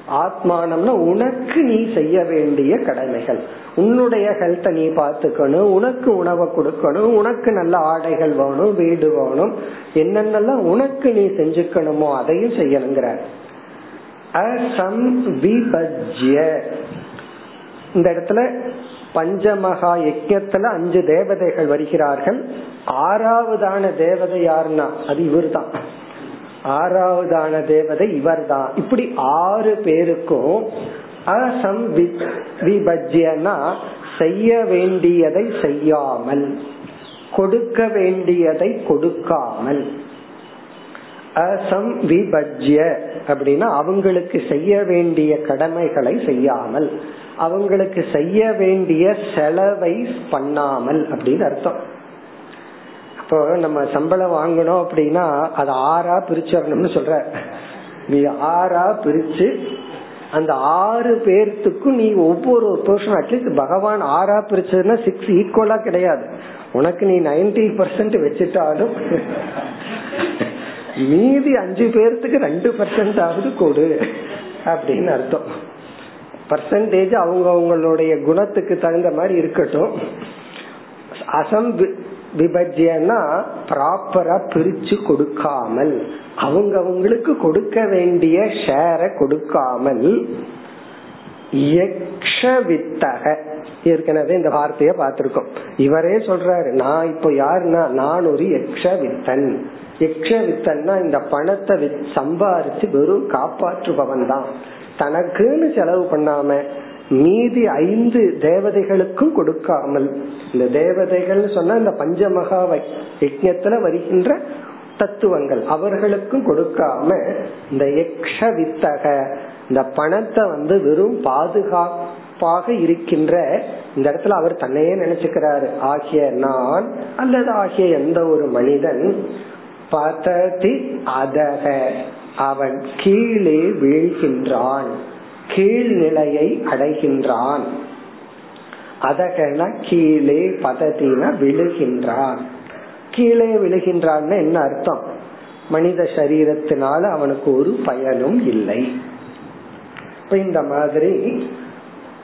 Speaker 1: ஆத்மானம்னா உனக்கு நீ செய்ய வேண்டிய கடமைகள். உன்னுடைய ஹெல்த்த நீ பாத்துக்கணும் உனக்கு உணவை கொடுக்கணும் உனக்கு நல்ல ஆடைகள் வேணும் வீடு வேணும் என்னென்னலாம் உனக்கு நீ செஞ்சுக்கணுமோ அதையும் செய்யணுங்கிற. இந்த இடத்துல பஞ்சமகா யஜத்துல அஞ்சு தேவதைகள் வருகிறார்கள். ஆறாவதான தேவதை யாருன்னா? அது இவர் தான் ஆறாவதான தேவதை இவர் தான் இப்படி ஆறு பேருக்கும் விபஜ்யனா செய்ய வேண்டியதை செய்யாமல் கொடுக்க வேண்டியதை கொடுக்காமல். அசம் விபஜ்ய அப்படின்னா அவங்களுக்கு செய்ய வேண்டிய கடமைகளை செய்யாமல் அவங்களுக்கு செய்ய வேண்டிய செலவை பண்ணாமல் அப்படின்னு அர்த்தம். இப்போ நம்ம சம்பளம் வாங்கணும் அப்படின்னா அது ஆறா பிரிச்சிடணும்னு சொல்ற. நீ ஆறா பிரிச்சு அந்த ஆறு பேர்த்துக்கும் நீ ஒவ்வொரு போர்ஷன் அட்லீஸ்ட் பகவான் ஆறா பிரிச்சதுன்னா சிக்ஸ் ஈக்குவலா கிடையாது. உனக்கு நீ நைன்டி பர்சன்ட் வச்சுட்டாலும் மீதி அஞ்சு பேர்த்துக்கு ரெண்டு பர்சன்ட் ஆகுது கொடு அப்படின்னு அர்த்தம். பர்சன்டேஜ் அவங்க அவங்களுடைய குணத்துக்கு தகுந்த மாதிரி இருக்கட்டும். அசம்பி விபஜ்யனா ப்ராப்பரா பிரிச்சு கொடுக்காமல் அவங்க அவங்களுக்கு கொடுக்க வேண்டிய ஷேர கொடுக்காமல் வித்தக ஏற்கனவே இந்த வார்த்தைய பார்த்திருக்கோம். இவரே சொல்றாரு நான் இப்போ யாருன்னா நான் ஒரு யக்ஷ வித்தன் இந்த பணத்தை சம்பாரிச்சு வெறும் காப்பாற்றுபவன் தான் தனக்குன்னு செலவு பண்ணாம மீதி ஐந்து தேவதைகளுக்கும் கொடுக்காமல். இந்த தேவதைகள் சொன்னா இந்த பஞ்சமகா யஜ்யத்துல வருகின்ற தத்துவங்கள் அவர்களுக்கும் கொடுக்காம இந்த எக்ஷ வித்தக இந்த பணத்தை வந்து வெறும் பாதுகாப்பாக இருக்கின்ற இந்த இடத்துல அவர் தன்னையே நினைச்சுக்கிறாரு. ஆகிய நான் அல்லது ஆகிய எந்த ஒரு மனிதன் பததி அதக அவன் கீழே வீழ்கின்றான். கீழ்நிலையை அடைகின்றான். அதகன கீழே பதத்தின விழுகின்றான். கீழே விழுகின்றான்னு என்ன அர்த்தம்? மனித சரீரத்தினால அவனுக்கு ஒரு பயனும் இல்லை. இப்ப இந்த மாதிரி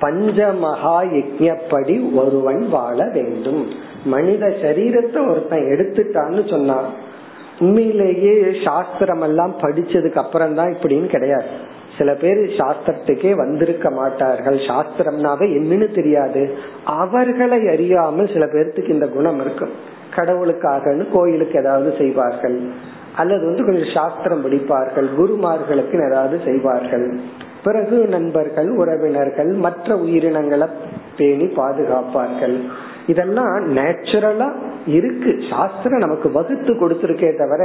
Speaker 1: பஞ்சமகா யஜ்யப்படி ஒருவன் வாழ வேண்டும். மனித சரீரத்தை ஒருத்தன் எடுத்துட்டான்னு சொன்னான் உண்மையிலேயே சாஸ்திரம் எல்லாம் படிச்சதுக்கு அப்புறம் தான் இப்படின்னு கிடையாது. சில பேர் சாஸ்திரத்துக்கே வந்திருக்க மாட்டார்கள். சாஸ்திரம்னாவே என்னன்னு தெரியாது. அவர்களை அறியாமல் சில பேர்த்துக்கு இந்த குணம் இருக்கும். கடவுளுக்காக கோயிலுக்கு ஏதாவது செய்வார்கள். அல்லது வந்து கொஞ்சம் சாஸ்திரம் படிப்பார்கள். குருமார்களுக்கு ஏதாவது செய்வார்கள். பிறகு நண்பர்கள் உறவினர்கள் மற்ற உயிரினங்களை பேணி பாதுகாப்பார்கள். இதெல்லாம் நேச்சுரலா இருக்கு. சாஸ்திரம் நமக்கு வகுத்து கொடுத்திருக்கே தவிர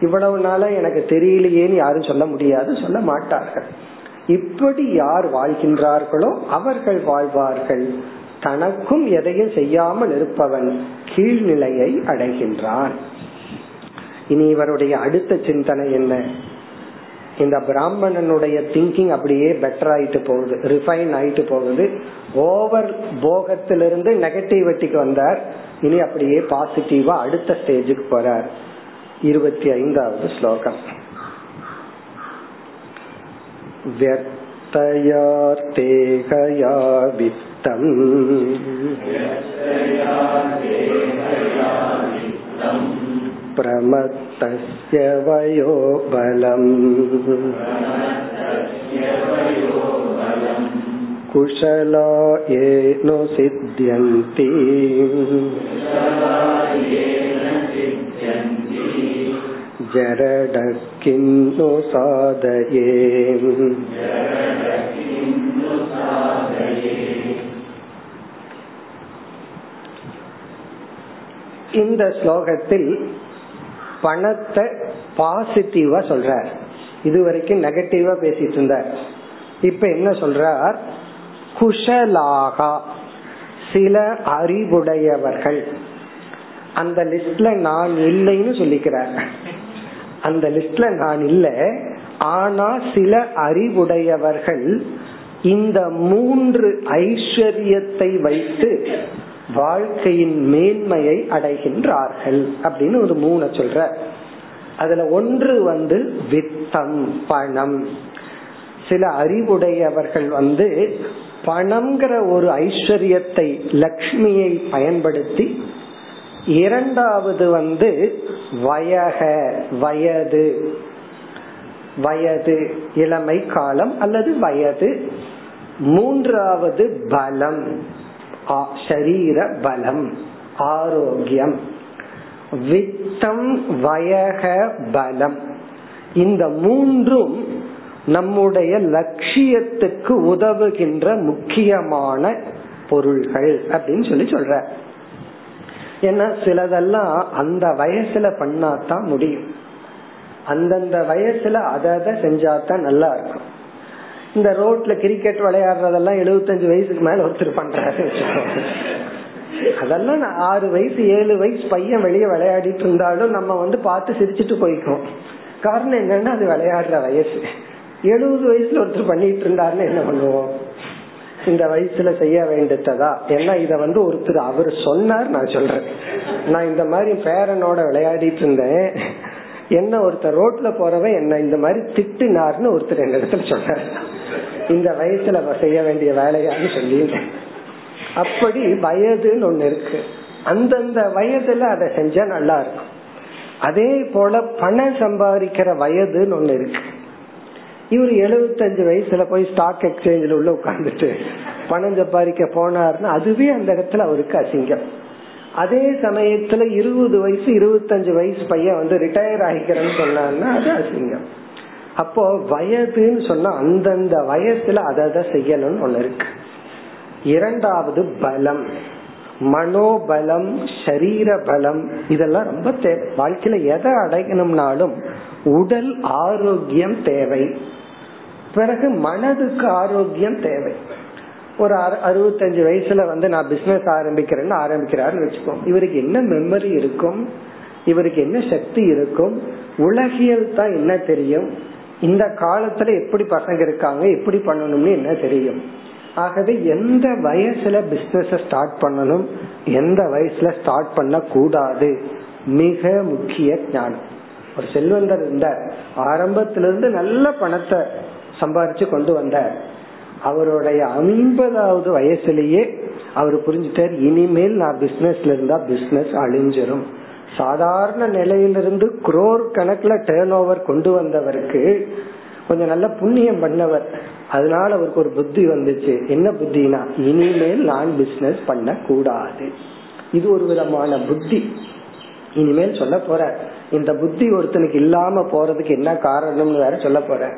Speaker 1: இவ்வளவு நாளா எனக்கு தெரியலையேன்னு யாரும் சொல்ல முடியாது சொல்ல மாட்டார்கள். இப்படி யார் வாழ்கின்றார்களோ அவர்கள் வாழ்வார்கள். தனக்கும் எதையும் செய்யாமல் இருப்பவன் கீழ்நிலையை அடைகின்றான். இனி இவருடைய அடுத்த சிந்தனை என்ன? இந்த பிராமணனுடைய திங்கிங் அப்படியே பெட்டர் ஆயிட்டு போகுது ரிஃபைன் ஆயிட்டு போகுது ஓவர் போகத்திலிருந்து நெகட்டிவிட்டிக்கு வந்தார் இனி அப்படியே பாசிட்டிவா அடுத்த ஸ்டேஜுக்கு போறார் இருபத்தி ஐந்தாவது ஸ்லோகம் यत्तयार्तेहया वित्तम् प्रमत्तस्य वयो बलम् कुशला येनो सिद्ध्यन्ति जरडः किन्नु साधये இந்த ஸ்லோகத்தில் பணத்தை பாசிட்டிவா சொல்றார். இதுவரைக்கும் நெகட்டிவா பேசிட்டு இருந்தார். இப்ப என்ன சொல்றார்? குஷலாகா சில அறிவுடையவர்கள். அந்த லிஸ்ட்ல நான் இல்லைன்னு சொல்லிக்கிறார். அந்த லிஸ்ட்ல நான் இல்லை ஆனா சில அறிவுடையவர்கள் இந்த மூன்று ஐஸ்வர்யத்தை வைத்து வாழ்க்கையின் மேன்மையை அடைகின்றார்கள் அப்படின்னு ஒரு மூணு சொல்ற. அதுல ஒன்று வந்து வித்தம் பணம். சில அறிவுடையவர்கள் வந்து பணம்ங்கிற ஒரு ஐஸ்வர்யத்தை லக்ஷ்மியை பயன்படுத்தி இரண்டாவது வந்து வயக வயது. வயது இளமை காலம் அல்லது வயது. மூன்றாவது பலம். ஷரீர பலம் ஆரோக்கியம். வித்தம் வயக பலம். இந்த மூன்றும் நம்முடைய லட்சியத்துக்கு உதவுகின்ற முக்கியமான பொருள்கள் அப்படின்னு சொல்லி சொல்ற. ஏன்னா சிலதெல்லாம் அந்த வயசுல பண்ணாதான் முடியும். அந்தந்த வயசுல அதை அதை செஞ்சாதான் நல்லா இருக்கும். இந்த ரோட்ல கிரிக்கெட் விளையாடுறதெல்லாம் எழுபத்தஞ்சு வயசுக்கு மேல ஒருத்தர் பண்றாரு. அதெல்லாம் ஆறு வயசு ஏழு வயசு பையன் வெளியே விளையாடிட்டு இருந்தாலும் நம்ம வந்து பார்த்து சிரிச்சுட்டு போய்க்கோம் காரணம் என்னன்னா அது விளையாடுற வயசு. எழுபது வயசுல ஒருத்தர் பண்ணிட்டு இருந்தாருன்னு என்ன பண்ணுவோம்? இந்த வயசுல செய்ய வேண்டியதா ஏன்னா இத வந்து ஒருத்தர் அவர் சொன்னார் நான் சொல்றேன். நான் இந்த மாதிரி பேரனோட விளையாடிட்டு இருந்தேன். என்ன ஒருத்தர் ரோட்ல போறவன் என்ன? இந்த மாதிரி திட்டுனார்னு ஒருத்தர் எங்க இடத்துல சொன்னார் இந்த வயசுல செய்ய வேண்டிய வேலையான்னு சொல்லி அப்படி வயதுன்னு ஒண்ணு இருக்கு. அந்தந்த வயதுல அதை செஞ்சா நல்லா இருக்கும். அதே போல பணம் சம்பாதிக்கிற வயதுன்னு ஒண்ணு இருக்கு. இவர் எழுபத்தஞ்சு வயசுல போய் ஸ்டாக் எக்ஸ்சேஞ்சில் உள்ள உட்காந்துட்டு பணம் சம்பாதிக்க போனார்னு அதுவே அந்த இடத்துல அவருக்கு அசிங்கம். அதே சமயத்துல இருபது வயசு இருபத்தஞ்சு வயசு பையன் வந்து ரிட்டையர் ஆகிக்கிறேன்னு சொன்னான்னா அது அசிங்கம். அப்போ வயதுன்னு சொன்னா அந்தந்த வயசுல அதை செய்யணும்னு ஒண்ணு இருக்கு. இரண்டாவது பலம். மனோபலம் சரீர பலம் இதெல்லாம் ரொம்ப தேவை வாழ்க்கையில எதை அடையணும்னாலும் உடல் ஆரோக்கியம் தேவை. பிறகு மனதுக்கு ஆரோக்கியம் தேவை. ஒரு அறுபத்தஞ்சு வயசுல வந்து நான் பிசினஸ் ஆரம்பிக்கிறேன்னு ஆரம்பிக்கிறாருன்னு வச்சுக்கோம் இவருக்கு என்ன மெமரி இருக்கும்? இவருக்கு என்ன சக்தி இருக்கும்? உலகியல் தான் என்ன தெரியும்? இந்த காலத்துல எப்படி பசங்க இருக்காங்க? எப்படி பண்ணணும்னு என்ன தெரியும்? ஆகவே எந்த வயசுல பிசினஸ் ஸ்டார்ட் பண்ணணும்? எந்த வயசுல ஸ்டார்ட் பண்ண கூடாது மிக முக்கிய ஞானம். ஒரு செல்வந்தர் இருந்தார். ஆரம்பத்திலிருந்து நல்ல பணத்தை சம்பாரிச்சு கொண்டு வந்தார். அவருடைய ஐம்பதாவது வயசுலயே அவர் புரிஞ்சுட்டார் இனிமேல் நான் பிசினஸ்ல இருந்தா பிசினஸ் அழிஞ்சிரும். சாதாரண நிலையிலிருந்து குரோர் கணக்குல டேர்ன் ஓவர் கொண்டு வந்தவருக்கு கொஞ்சம் நல்ல புண்ணியம் பண்ணவர். அதனால அவருக்கு ஒரு புத்தி வந்துச்சு. என்ன புத்தினா இனிமேல் நான் பிசினஸ் பண்ண கூடாது இது ஒரு விதமான புத்தி. இனிமேல் சொல்ல போற. இந்த புத்தி ஒருத்தனுக்கு இல்லாம போறதுக்கு என்ன காரணம்னு வேற சொல்ல போற.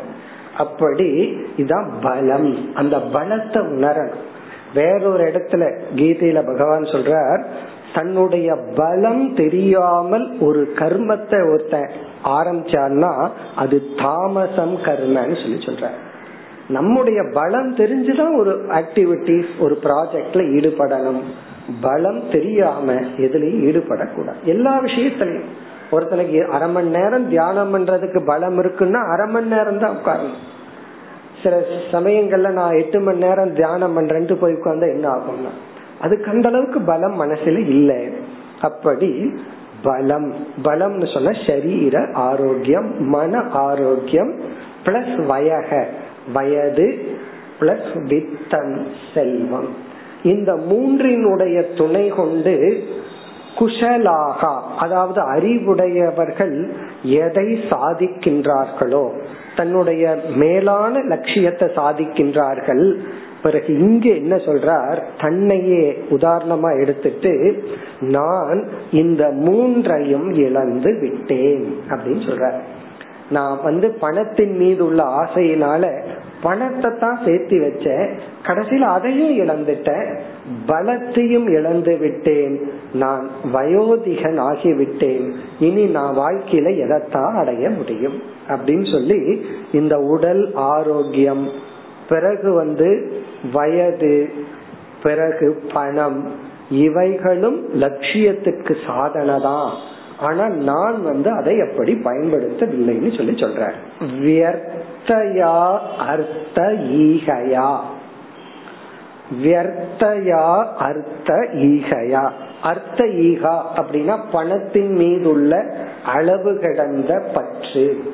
Speaker 1: அப்படி இதான் பலம். அந்த பலத்தை உணரணும். வேறொரு இடத்துல கீதையில பகவான் சொல்றார் தன்னுடைய பலம் தெரியாமல் ஒரு கர்மத்தை ஒருத்தன் ஆரம்பிச்சான்னா அது தாமசம் கர்மன்னு சொல்லி சொல்ற நம்முடைய பலம் தெரிஞ்சுதான் ஒரு ஆக்டிவிட்டிஸ் ஒரு ப்ராஜெக்ட்ல ஈடுபடணும். பலம் தெரியாம எதுலயும் ஈடுபடக்கூடாது. எல்லா விஷயத்திலையும். ஒருத்தனுக்கு அரை மணி நேரம் தியானம் பண்றதுக்கு பலம் இருக்குன்னா அரை மணி நேரம் தான் உட்காரணும். சில சமயங்கள்ல நான் எட்டு மணி நேரம் தியானம் பண்றேன்ட்டு போய் உட்கார்ந்தா என்ன ஆகும்னா அதுக்கு அந்த அளவுக்கு பலம் மனசுல இல்லை. அப்படி பலம் பலம்னு சொன்ன சரீர ஆரோக்கியம் மன ஆரோக்கியம் பிளஸ் வயக வயது பிளஸ் வித்தம் செல்வம். இந்த மூன்றினுடைய துணை கொண்டு குஷலாகா அதாவது அறிவுடையவர்கள் எதை சாதிக்கின்றார்களோ தன்னுடைய மேலான லட்சியத்தை சாதிக்கின்றார்கள். பிறகு இங்க என்ன சொல்றார்? தன்னையே உதாரணமா எடுத்துட்டு நான் இந்த மூன்றையும் இழந்து விட்டேன் அப்படின்னு சொல்ற நான் வந்து பணத்தின் மீது உள்ள ஆசையினால பணத்தை தான் சேர்த்து வச்சேன். கடைசியில் அதையும் இழந்துட்டேன். பலத்தையும் இழந்து விட்டேன். நான் வயோதிகன் ஆகிவிட்டேன். இனி நான் வாழ்க்கையில எதைத்தான் அடைய முடியும்? அப்படின்னு சொல்லி இந்த உடல் ஆரோக்கியம் பிறகு வந்து வயது பிறகு பணம் இவைகளும் லட்சியத்துக்கு சாதனை தான் ஆனா நான் வந்து அதை எப்படி பயன்படுத்தவில்லைன்னு சொல்லி சொல்ற வியர்த்தயா அர்த்த ஈகையா. வியர்த்தயா அர்த்த ஈகையா. அர்த்த ஈகா அப்படின்னா பணத்தின் மீதுள்ள அளவு கடந்த பற்று.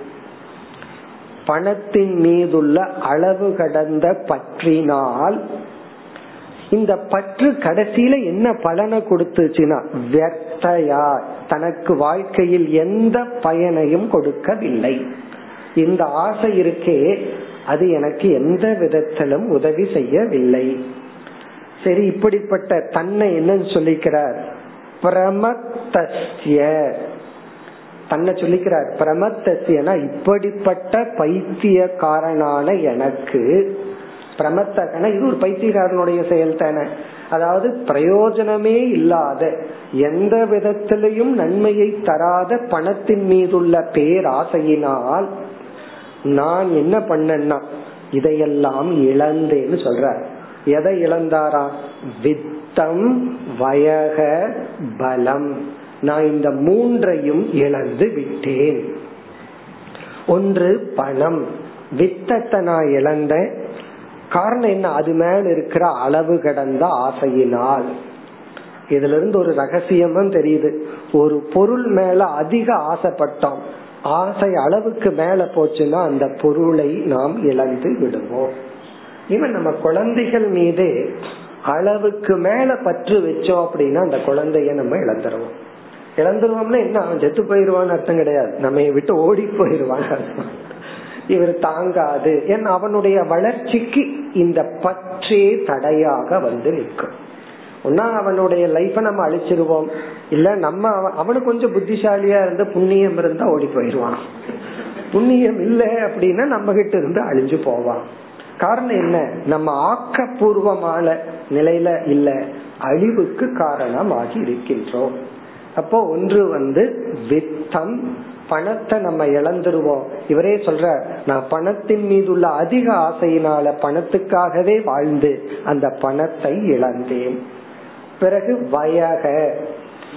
Speaker 1: பணத்தின் மீதுள்ள அளவு கடந்த பற்றினால் இந்த பற்று கடைசியில என்ன பலனை கொடுத்துச்சுன்னா வியர்த்தயா. தனக்கு வாழ்க்கையில் எந்த பயனையும் கொடுக்கவில்லை. இந்த ஆசை இருக்கே அது எனக்கு எந்த விதத்திலும் உதவி செய்யவில்லை. சரி இப்படிப்பட்ட தன்னை என்னன்னு சொல்லிக்கிறார். பிரமத்தஸ்ய. தன்னை சொல்லிக்கிறார். பிரமத்தசியனா இப்படிப்பட்ட பைத்தியக்காரனான எனக்கு பிரமத்தகன இது ஒரு பைத்தியக்காரனுடைய செயல் தானே. அதாவது பிரயோஜனமே இல்லாத எந்த விதத்திலையும் நன்மையை தராத பணத்தின் மீதுள்ள பேராசையினால் நான் என்ன பண்ணேன்னா இதையெல்லாம் இழந்தேன்னு சொல்ற எதை இழந்தாரா? வித்தம் வயக பலம். நான் இந்த மூன்றையும் இழந்து விட்டேன். ஒன்று பணம். வித்தத்தை நான் இழந்தேன். காரணம் என்ன? அது மேல இருக்கிற அளவு கடந்த ஆசையினால். இதுல இருந்து ஒரு ரகசியமும் தெரியுது. ஒரு பொருள் மேல அதிக ஆசைப்பட்டோம். ஆசை அளவுக்கு மேல போச்சுன்னா அந்த பொருளை நாம் இழந்து விடுவோம். இவன் நம்ம குழந்தைகள் மீது அளவுக்கு மேல பற்று வச்சோம் அப்படின்னா அந்த குழந்தைய நம்ம இழந்துருவோம். இழந்துருவோம்னா என்ன? அவன் செத்து போயிருவான்னு அர்த்தம் கிடையாது. நம்ம விட்டு ஓடி போயிருவான் இவர் தாங்காது. ஏன் அவனுடைய வளர்ச்சிக்கு இந்த பற்றே தடையாக வந்து நிற்கும். ஒன்னா அவனுடைய லைஃப நம்ம அழிச்சிருவோம். இல்ல நம்ம அவனுக்கு கொஞ்சம் புத்திசாலியா இருந்து புண்ணியம் இருந்தா ஓடி போயிடுவான். புண்ணியம் இல்லை அப்படின்னா நம்ம கிட்ட இருந்து அழிஞ்சு போவான். காரணம் என்ன? நம்ம ஆக்கப்பூர்வமான நிலையில இல்ல அழிவுக்கு காரணமாகி இருக்கின்றோம். அப்போ ஒன்று வந்து வித்தம் பணத்தை நம்ம இழந்துருவோம். இவரே சொல்ற நான் பணத்தின் மீது உள்ள அதிக ஆசையினால பணத்துக்காகவே வாழ்ந்து அந்த பணத்தை இழந்தேன். பிறகு வயக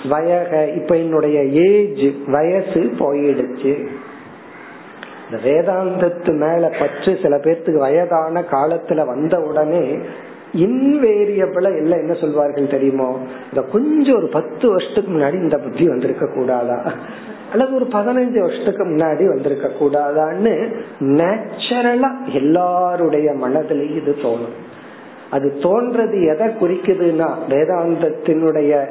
Speaker 1: வயக இப்ப என்னுடைய ஏஜ் வயசு போயிடுச்சு. இந்த வேதாந்தத்து மேல பற்று சில பேர்த்துக்கு வயதான காலத்துல வந்த உடனே இன்வேரியபிளா எல்லாம் என்ன சொல்வார்கள் தெரியுமோ? இந்த கொஞ்சம் ஒரு பத்து வருஷத்துக்கு முன்னாடி இந்த புத்தி வந்திருக்க கூடாதா? அல்லது ஒரு பதினஞ்சு வருஷத்துக்கு முன்னாடி வந்திருக்க கூடாதான்னு நேச்சுரலா எல்லாருடைய மனதிலையும் இது தோணும். அது தோன்றது எதை குறிக்குதுன்னா வேதாந்தத்தினுடைய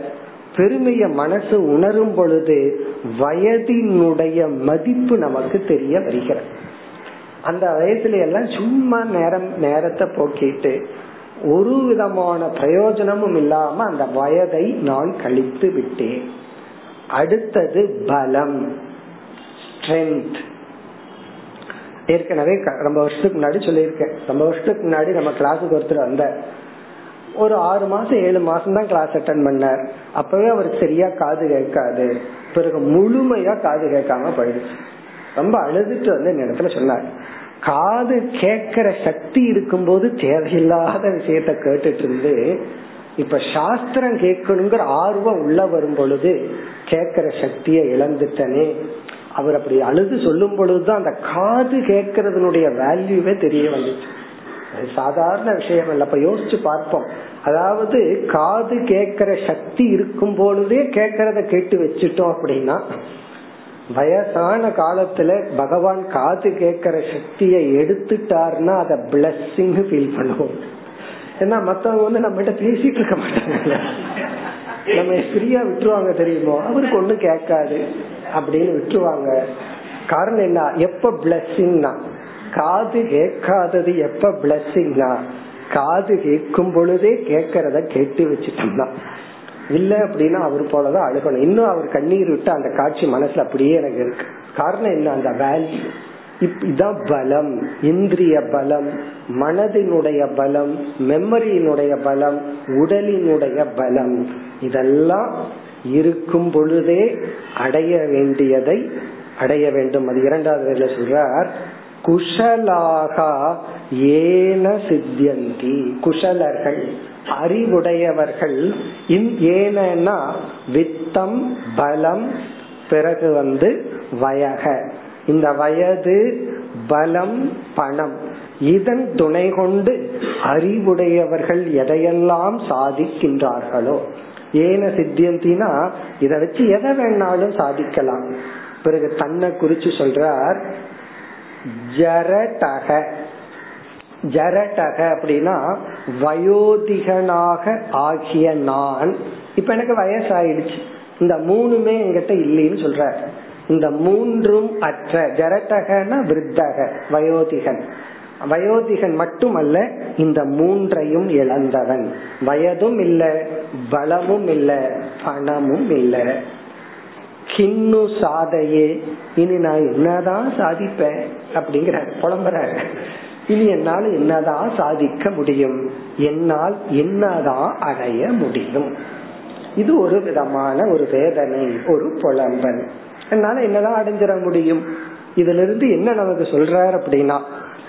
Speaker 1: பெருமைய மனசு உணரும் பொழுது வயதினுடைய மதிப்பு நமக்கு தெரிய வருகிறது. அந்த வயசுல எல்லாம் சும்மா நேரம் நேரத்தை போக்கிட்டு ஒரு விதமான பிரயோஜனமும் இல்லாம அந்த வயதை நான் கழித்து விட்டேன். அடுத்தது பலம் ஸ்ட்ரென்த் ஏற்கனவே ரொம்ப வருஷத்துக்கு முன்னாடி சொல்லியிருக்கேன். ரொம்ப வருஷத்துக்கு முன்னாடி நம்ம கிளாஸுக்கு ஒருத்தர் வந்தார். ஒரு ஆறு மாசம் ஏழு மாசம் தான் கிளாஸ் அட்டன் பண்ணார். அப்பவே அவருக்கு சரியா காது கேட்காது. பிறகு முழுமையா காது கேட்காம போயிடுச்சு. ரொம்ப அழுதுட்டு வந்து இந்த இடத்துல சொன்னார். காது கேட்கிற சக்தி இருக்கும்போது தேவையில்லாத விஷயத்த கேட்டுட்டு இருந்து இப்ப சாஸ்திரம் கேட்கணுங்கிற ஆர்வம் உள்ள வரும் பொழுது கேட்கிற சக்தியை இழந்துட்டனே. அவர் அப்படி அழுது சொல்லும் பொழுதுதான் அந்த காது கேட்கறதுனுடைய வேல்யூவே தெரிய வந்துச்சு. சாதாரண விஷயம் இல்ல அப்ப யோசிச்சு பார்ப்போம். அதாவது காது கேட்கிற சக்தி இருக்கும் பொழுதே கேட்கறத கேட்டு வச்சுட்டோம் அப்படின்னா வயசான காலத்துல பகவான் காது கேட்கிற சக்தியை எடுத்துட்டாருன்னா அத பிளஸ்ஸிங் ஃபீல் பண்ணுவோம். ஏன்னா மத்தவங்க வந்து நம்ம கிட்ட பேசிட்டு இருக்க மாட்டாங்க நம்ம ஃப்ரீயா விட்டுருவாங்க தெரியுமோ? அவருக்கு ஒண்ணு கேட்காது அப்படின்னு விட்டுருவாங்க. காரணம் என்ன? எப்ப பிளஸ்ஸிங்னா காது கேட்காதது எப்ப பிளஸ்ஸிங்கா காது கேட்கும் பொழுதே கேட்கறத கேட்டு வச்சுட்டோம்னா இல்ல அப்படின்னா அவர் போலதான் அழுகணும். இன்னும் அவர் கண்ணீர் விட்டு அந்த காட்சி மனசுல அப்படியே எனக்கு இருக்கு. காரணம் என்ன? அந்த வேல்யூ இதான் பலம். இந்திரிய பலம் மனதினுடைய பலம் மெமரியினுடைய பலம் உடலினுடைய பலம். இதெல்லாம் இருக்கும் பொழுதே அடைய வேண்டியதை அடைய வேண்டும். அது இரண்டாவது சொல்றார் குஷலாக ஏன சித்தியந்தி. குஷலர்கள் அறிவுடையவர்கள். ஏனா வித்தம் பலம் பிறகு வந்து வயக. இந்த வயது பலம் பணம். இதன் துணை கொண்டு அறிவுடையவர்கள் எதையெல்லாம் சாதிக்கின்றார்களோ. ஏன சித்தியந்தினா இத வச்சு எதை வேணாலும் சாதிக்கலாம். பிறகு தன்னை குறிச்சு சொல்றார் ஜரடக. ஜரடக அப்படின்னா வயோதிகனாக ஆகிய நான். இப்ப எனக்கு வயசாயிடுச்சு. இந்த மூணுமே என்கிட்ட இல்லைன்னு சொல்ற இந்த மூன்றும் அற்ற. ஜரட்டகன விருத்தக வயோதிகன். வயோதிகன் மட்டுமல்ல இந்த மூன்றையும் இழந்தவன். வயதும் இல்ல பலமும் இல்ல பணமும் இல்லை. கிண்ணு சாதையே. இனி நான் என்னதான் சாதிப்பேன்? அப்படிங்கிற புலம்புற இனி என்னால் என்னதான் சாதிக்க முடியும்? என்னால் என்னதான் அடைய முடியும்? இது ஒரு விதமான ஒரு வேதனை ஒரு புலம்பல். என்னால என்னதான் அடைஞ்சிட முடியும்? இதுல இருந்து என்ன நமக்கு சொல்றாரு அப்படின்னா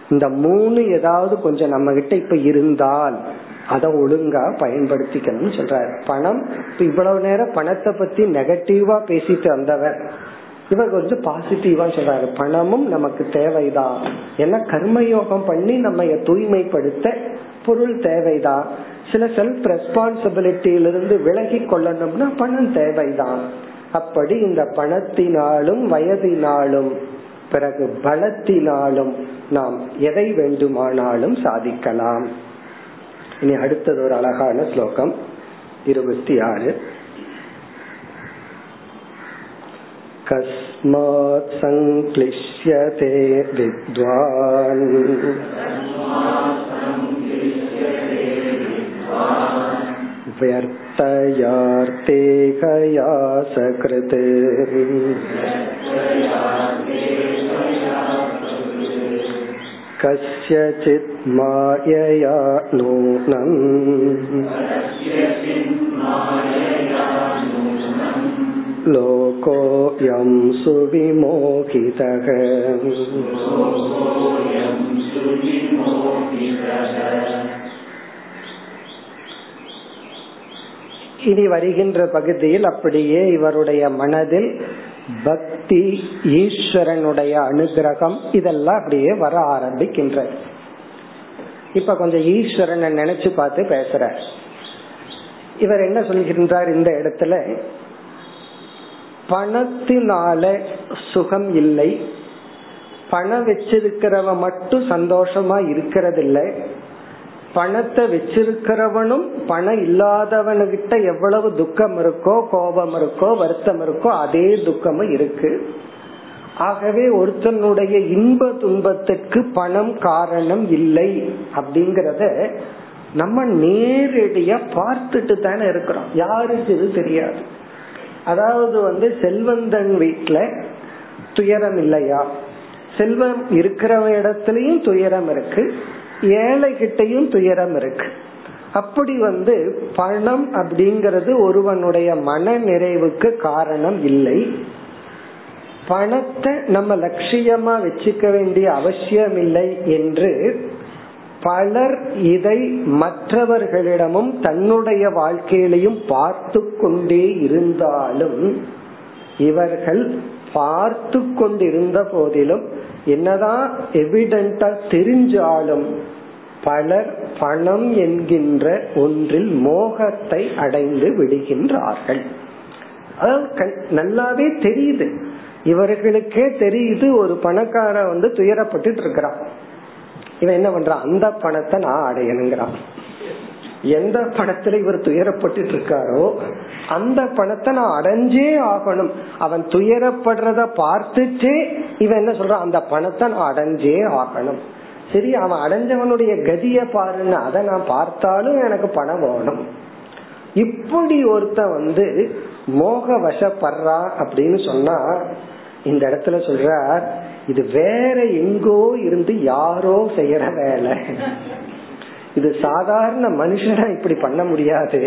Speaker 1: இந்த மூணு ஏதாவது கொஞ்சம் நம்ம கிட்ட இப்ப இருந்தால் அதை ஒழுங்கா பயன்படுத்திக்கணும்னு சொல்றாரு. பணம் இவ்வளவு நேரம் பணத்தை பத்தி நெகட்டிவா பேசிட்டு வந்தவர். இவர் கொஞ்சம் பாசிட்டிவா சொல்றாரு. பணமும் நமக்கு தேவைதான். ஏன்னா கர்மயோகம் பண்ணி நம்ம தூய்மைப்படுத்த பொருள் தேவைதான். சில செல்ஃப் ரெஸ்பான்சிபிலிட்டியிலிருந்து விலகி கொள்ளணும்னா பணம் தேவைதான். அப்படி இந்த பணத்தினாலும் வயதினாலும் பிறகு பலத்தினாலும் நாம் எதை வேண்டுமானாலும் சாதிக்கலாம். இனி அடுத்தது ஒரு அழகான ஸ்லோகம் இருபத்தி ஆறு कस्मात् सङ्क्लिश्यते विद्वान् व्यर्थयार्ते कया सकृत् कस्यचित् मायया नूनम् लोकोऽयं सुविमोहितः இனி வருகின்ற பகுதியில் அப்படியே இவருடைய மனதில் பக்தி ஈஸ்வரனுடைய அனுகிரகம் இதெல்லாம் அப்படியே வர ஆரம்பிக்கின்ற இப்ப கொஞ்சம் ஈஸ்வரனை நினைச்சு பார்த்து பேசுற இவர் என்ன சொல்கின்றார் இந்த இடத்துல? பணத்தினால சுகம் இல்லை. பணம் வச்சிருக்கிறவ மட்டும் சந்தோஷமா இருக்கிறதில்லை. பணத்தை வச்சிருக்கிறவனும் பணம் இல்லாதவனுகிட்ட எவ்வளவு துக்கம் இருக்கோ கோபம் இருக்கோ வருத்தம் இருக்கோ அதே துக்கமும் இருக்கு. ஆகவே ஒருத்தனுடைய இன்ப துன்பத்துக்கு பணம் காரணம் இல்லை அப்படிங்கறத நம்ம நேரடியா பார்த்துட்டு தானே இருக்கிறோம். யாருக்கு இது தெரியாது. அதாவது வந்து செல்வந்தன் வீட்டுல துயரம் இல்லையா? செல்வம் இருக்கிற இடத்துலயும் துயரம் இருக்கு. ஏழை கிட்டையும் துயரம் இருக்கு. அப்படி வந்து பணம் அப்படிங்கிறது ஒருவனுடைய மன நிறைவுக்கு காரணம் இல்லை. பணத்தை நம்ம லட்சியமா வச்சுக்க வேண்டிய அவசியம் இல்லை என்று பலர் இதை மற்றவர்களிடமும் தன்னுடைய வாழ்க்கையிலையும் பார்த்து கொண்டே இருந்தாலும் இவர்கள் பார்த்து கொண்டிருந்த போதிலும் என்னதான் எவிடென்டா தெரிஞ்சாலும் பலர் பணம் என்கின்ற ஒன்றில் மோகத்தை அடைந்து விடுகின்றார்கள். நல்லாவே தெரியுது. இவர்களுக்கே தெரியுது ஒரு பணக்கார வந்து துயரப்பட்டு இருக்கிறான். இவன் என்ன பண்றான்? அந்த பணத்தை நான் அடையணுங்கிறான். எந்த பணத்துல இவர் துயரப்பட்டு இருக்காரோ அந்த பணத்தை நான் அடைஞ்சே ஆகணும். அவன் துயரப்படுறத பார்த்துட்டே இவன் என்ன சொல்றான் அந்த பணத்தை நான் அடைஞ்சே ஆகணும். சரி அவன் அடைஞ்சவனுடைய கதிய பாருன்னு அதை நான் பார்த்தாலும் எனக்கு பணம் வேணும் இப்படி ஒருத்த வந்து மோக வசப்படுறா அப்படின்னு சொன்னா இந்த இடத்துல சொல்ற இது வேற எங்கோ இருந்து யாரோ செய்யற வேலை. இது சாதாரண மனுஷனா இப்படி பண்ண முடியாது.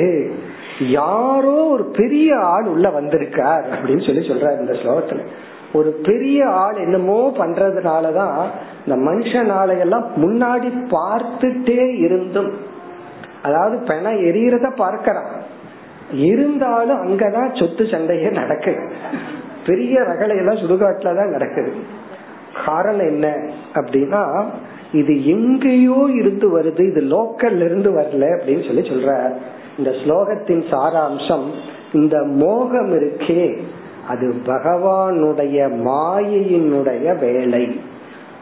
Speaker 1: யாரோ ஒரு பெரிய ஆள் உள்ள வந்திருக்கார் அப்படின்னு சொல்லி சொல்றாரு இந்த ஸ்லோகத்துல. ஒரு பெரிய ஆள் என்னமோ பண்றதுனாலதான் இந்த மனுஷனால எல்லாம் முன்னாடி பார்த்துட்டே இருந்தும். அதாவது பெண எரியறத பார்க்கறான். இருந்தாலும் அங்கதான் சொத்து சண்டையே நடக்குது. பெரிய ரகலையெல்லாம் சுடுகாட்டுலதான் நடக்குது. காரணம் என்ன அப்படின்னா இது எங்கேயோ இருந்து வருது இது லோக்கல்ல இருந்து வரல அப்படின்னு சொல்லி சொல்ற இந்த ஸ்லோகத்தின் சாராம்சம் இந்த மோகம் இருக்கே அது பகவானுடைய மாயையினுடைய வேலை.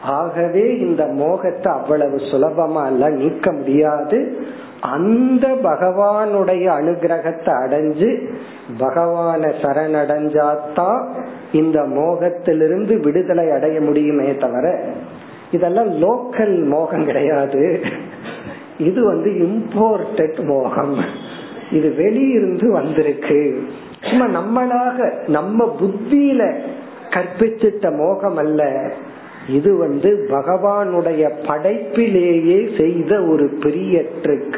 Speaker 1: ஆகவே இந்த மோகத்தை அவ்வளவு சுலபமா அல்ல நீக்க முடியாது. அந்த பகவானுடைய அனுகிரகத்தை அடைஞ்சு பகவான சரணடைஞ்சாத்தான் இந்த மோகத்திலிருந்து விடுதலை அடைய முடியுமே தவிர இதெல்லாம் லோக்கல் மோகம் கிடையாது. இது வந்து இம்போர்டட் மோகம் இது வெளியிருந்து வந்திருக்கு. சும்மா நம்மளாக நம்ம புத்தியில கற்பிச்சிட்ட மோகம் அல்ல. இது வந்து பகவானுடைய படைப்பிலேயே செய்த ஒரு பெரிய ட்ரிக்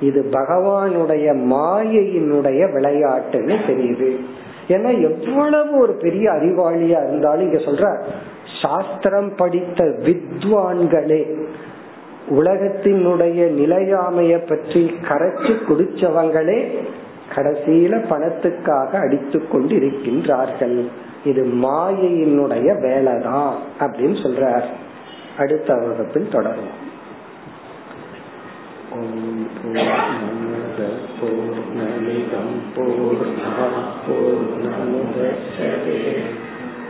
Speaker 1: இது பகவானுடைய மாயையினுடைய விளையாட்டுன்னு தெரியுது. ஏன்னா எவ்வளவு ஒரு பெரிய அறிவாளியா இருந்தாலும் இங்க சொல்ற சாஸ்திரம் படித்த வித்வான்களே உலகத்தினுடைய நிலையாமைய பற்றி கரைச்சு குடிச்சவங்களே கடைசியில பணத்துக்காக அடித்து கொண்டு இருக்கின்றார்கள் இது மாயையினுடைய வேலைதான் அப்படின்னு சொல்றார். அடுத்த வகுப்பில் தொடரும் ஓம் பூர்ணமத பூர்ணமிதம் பூர்ணா பூர்ணமுதச்சதே.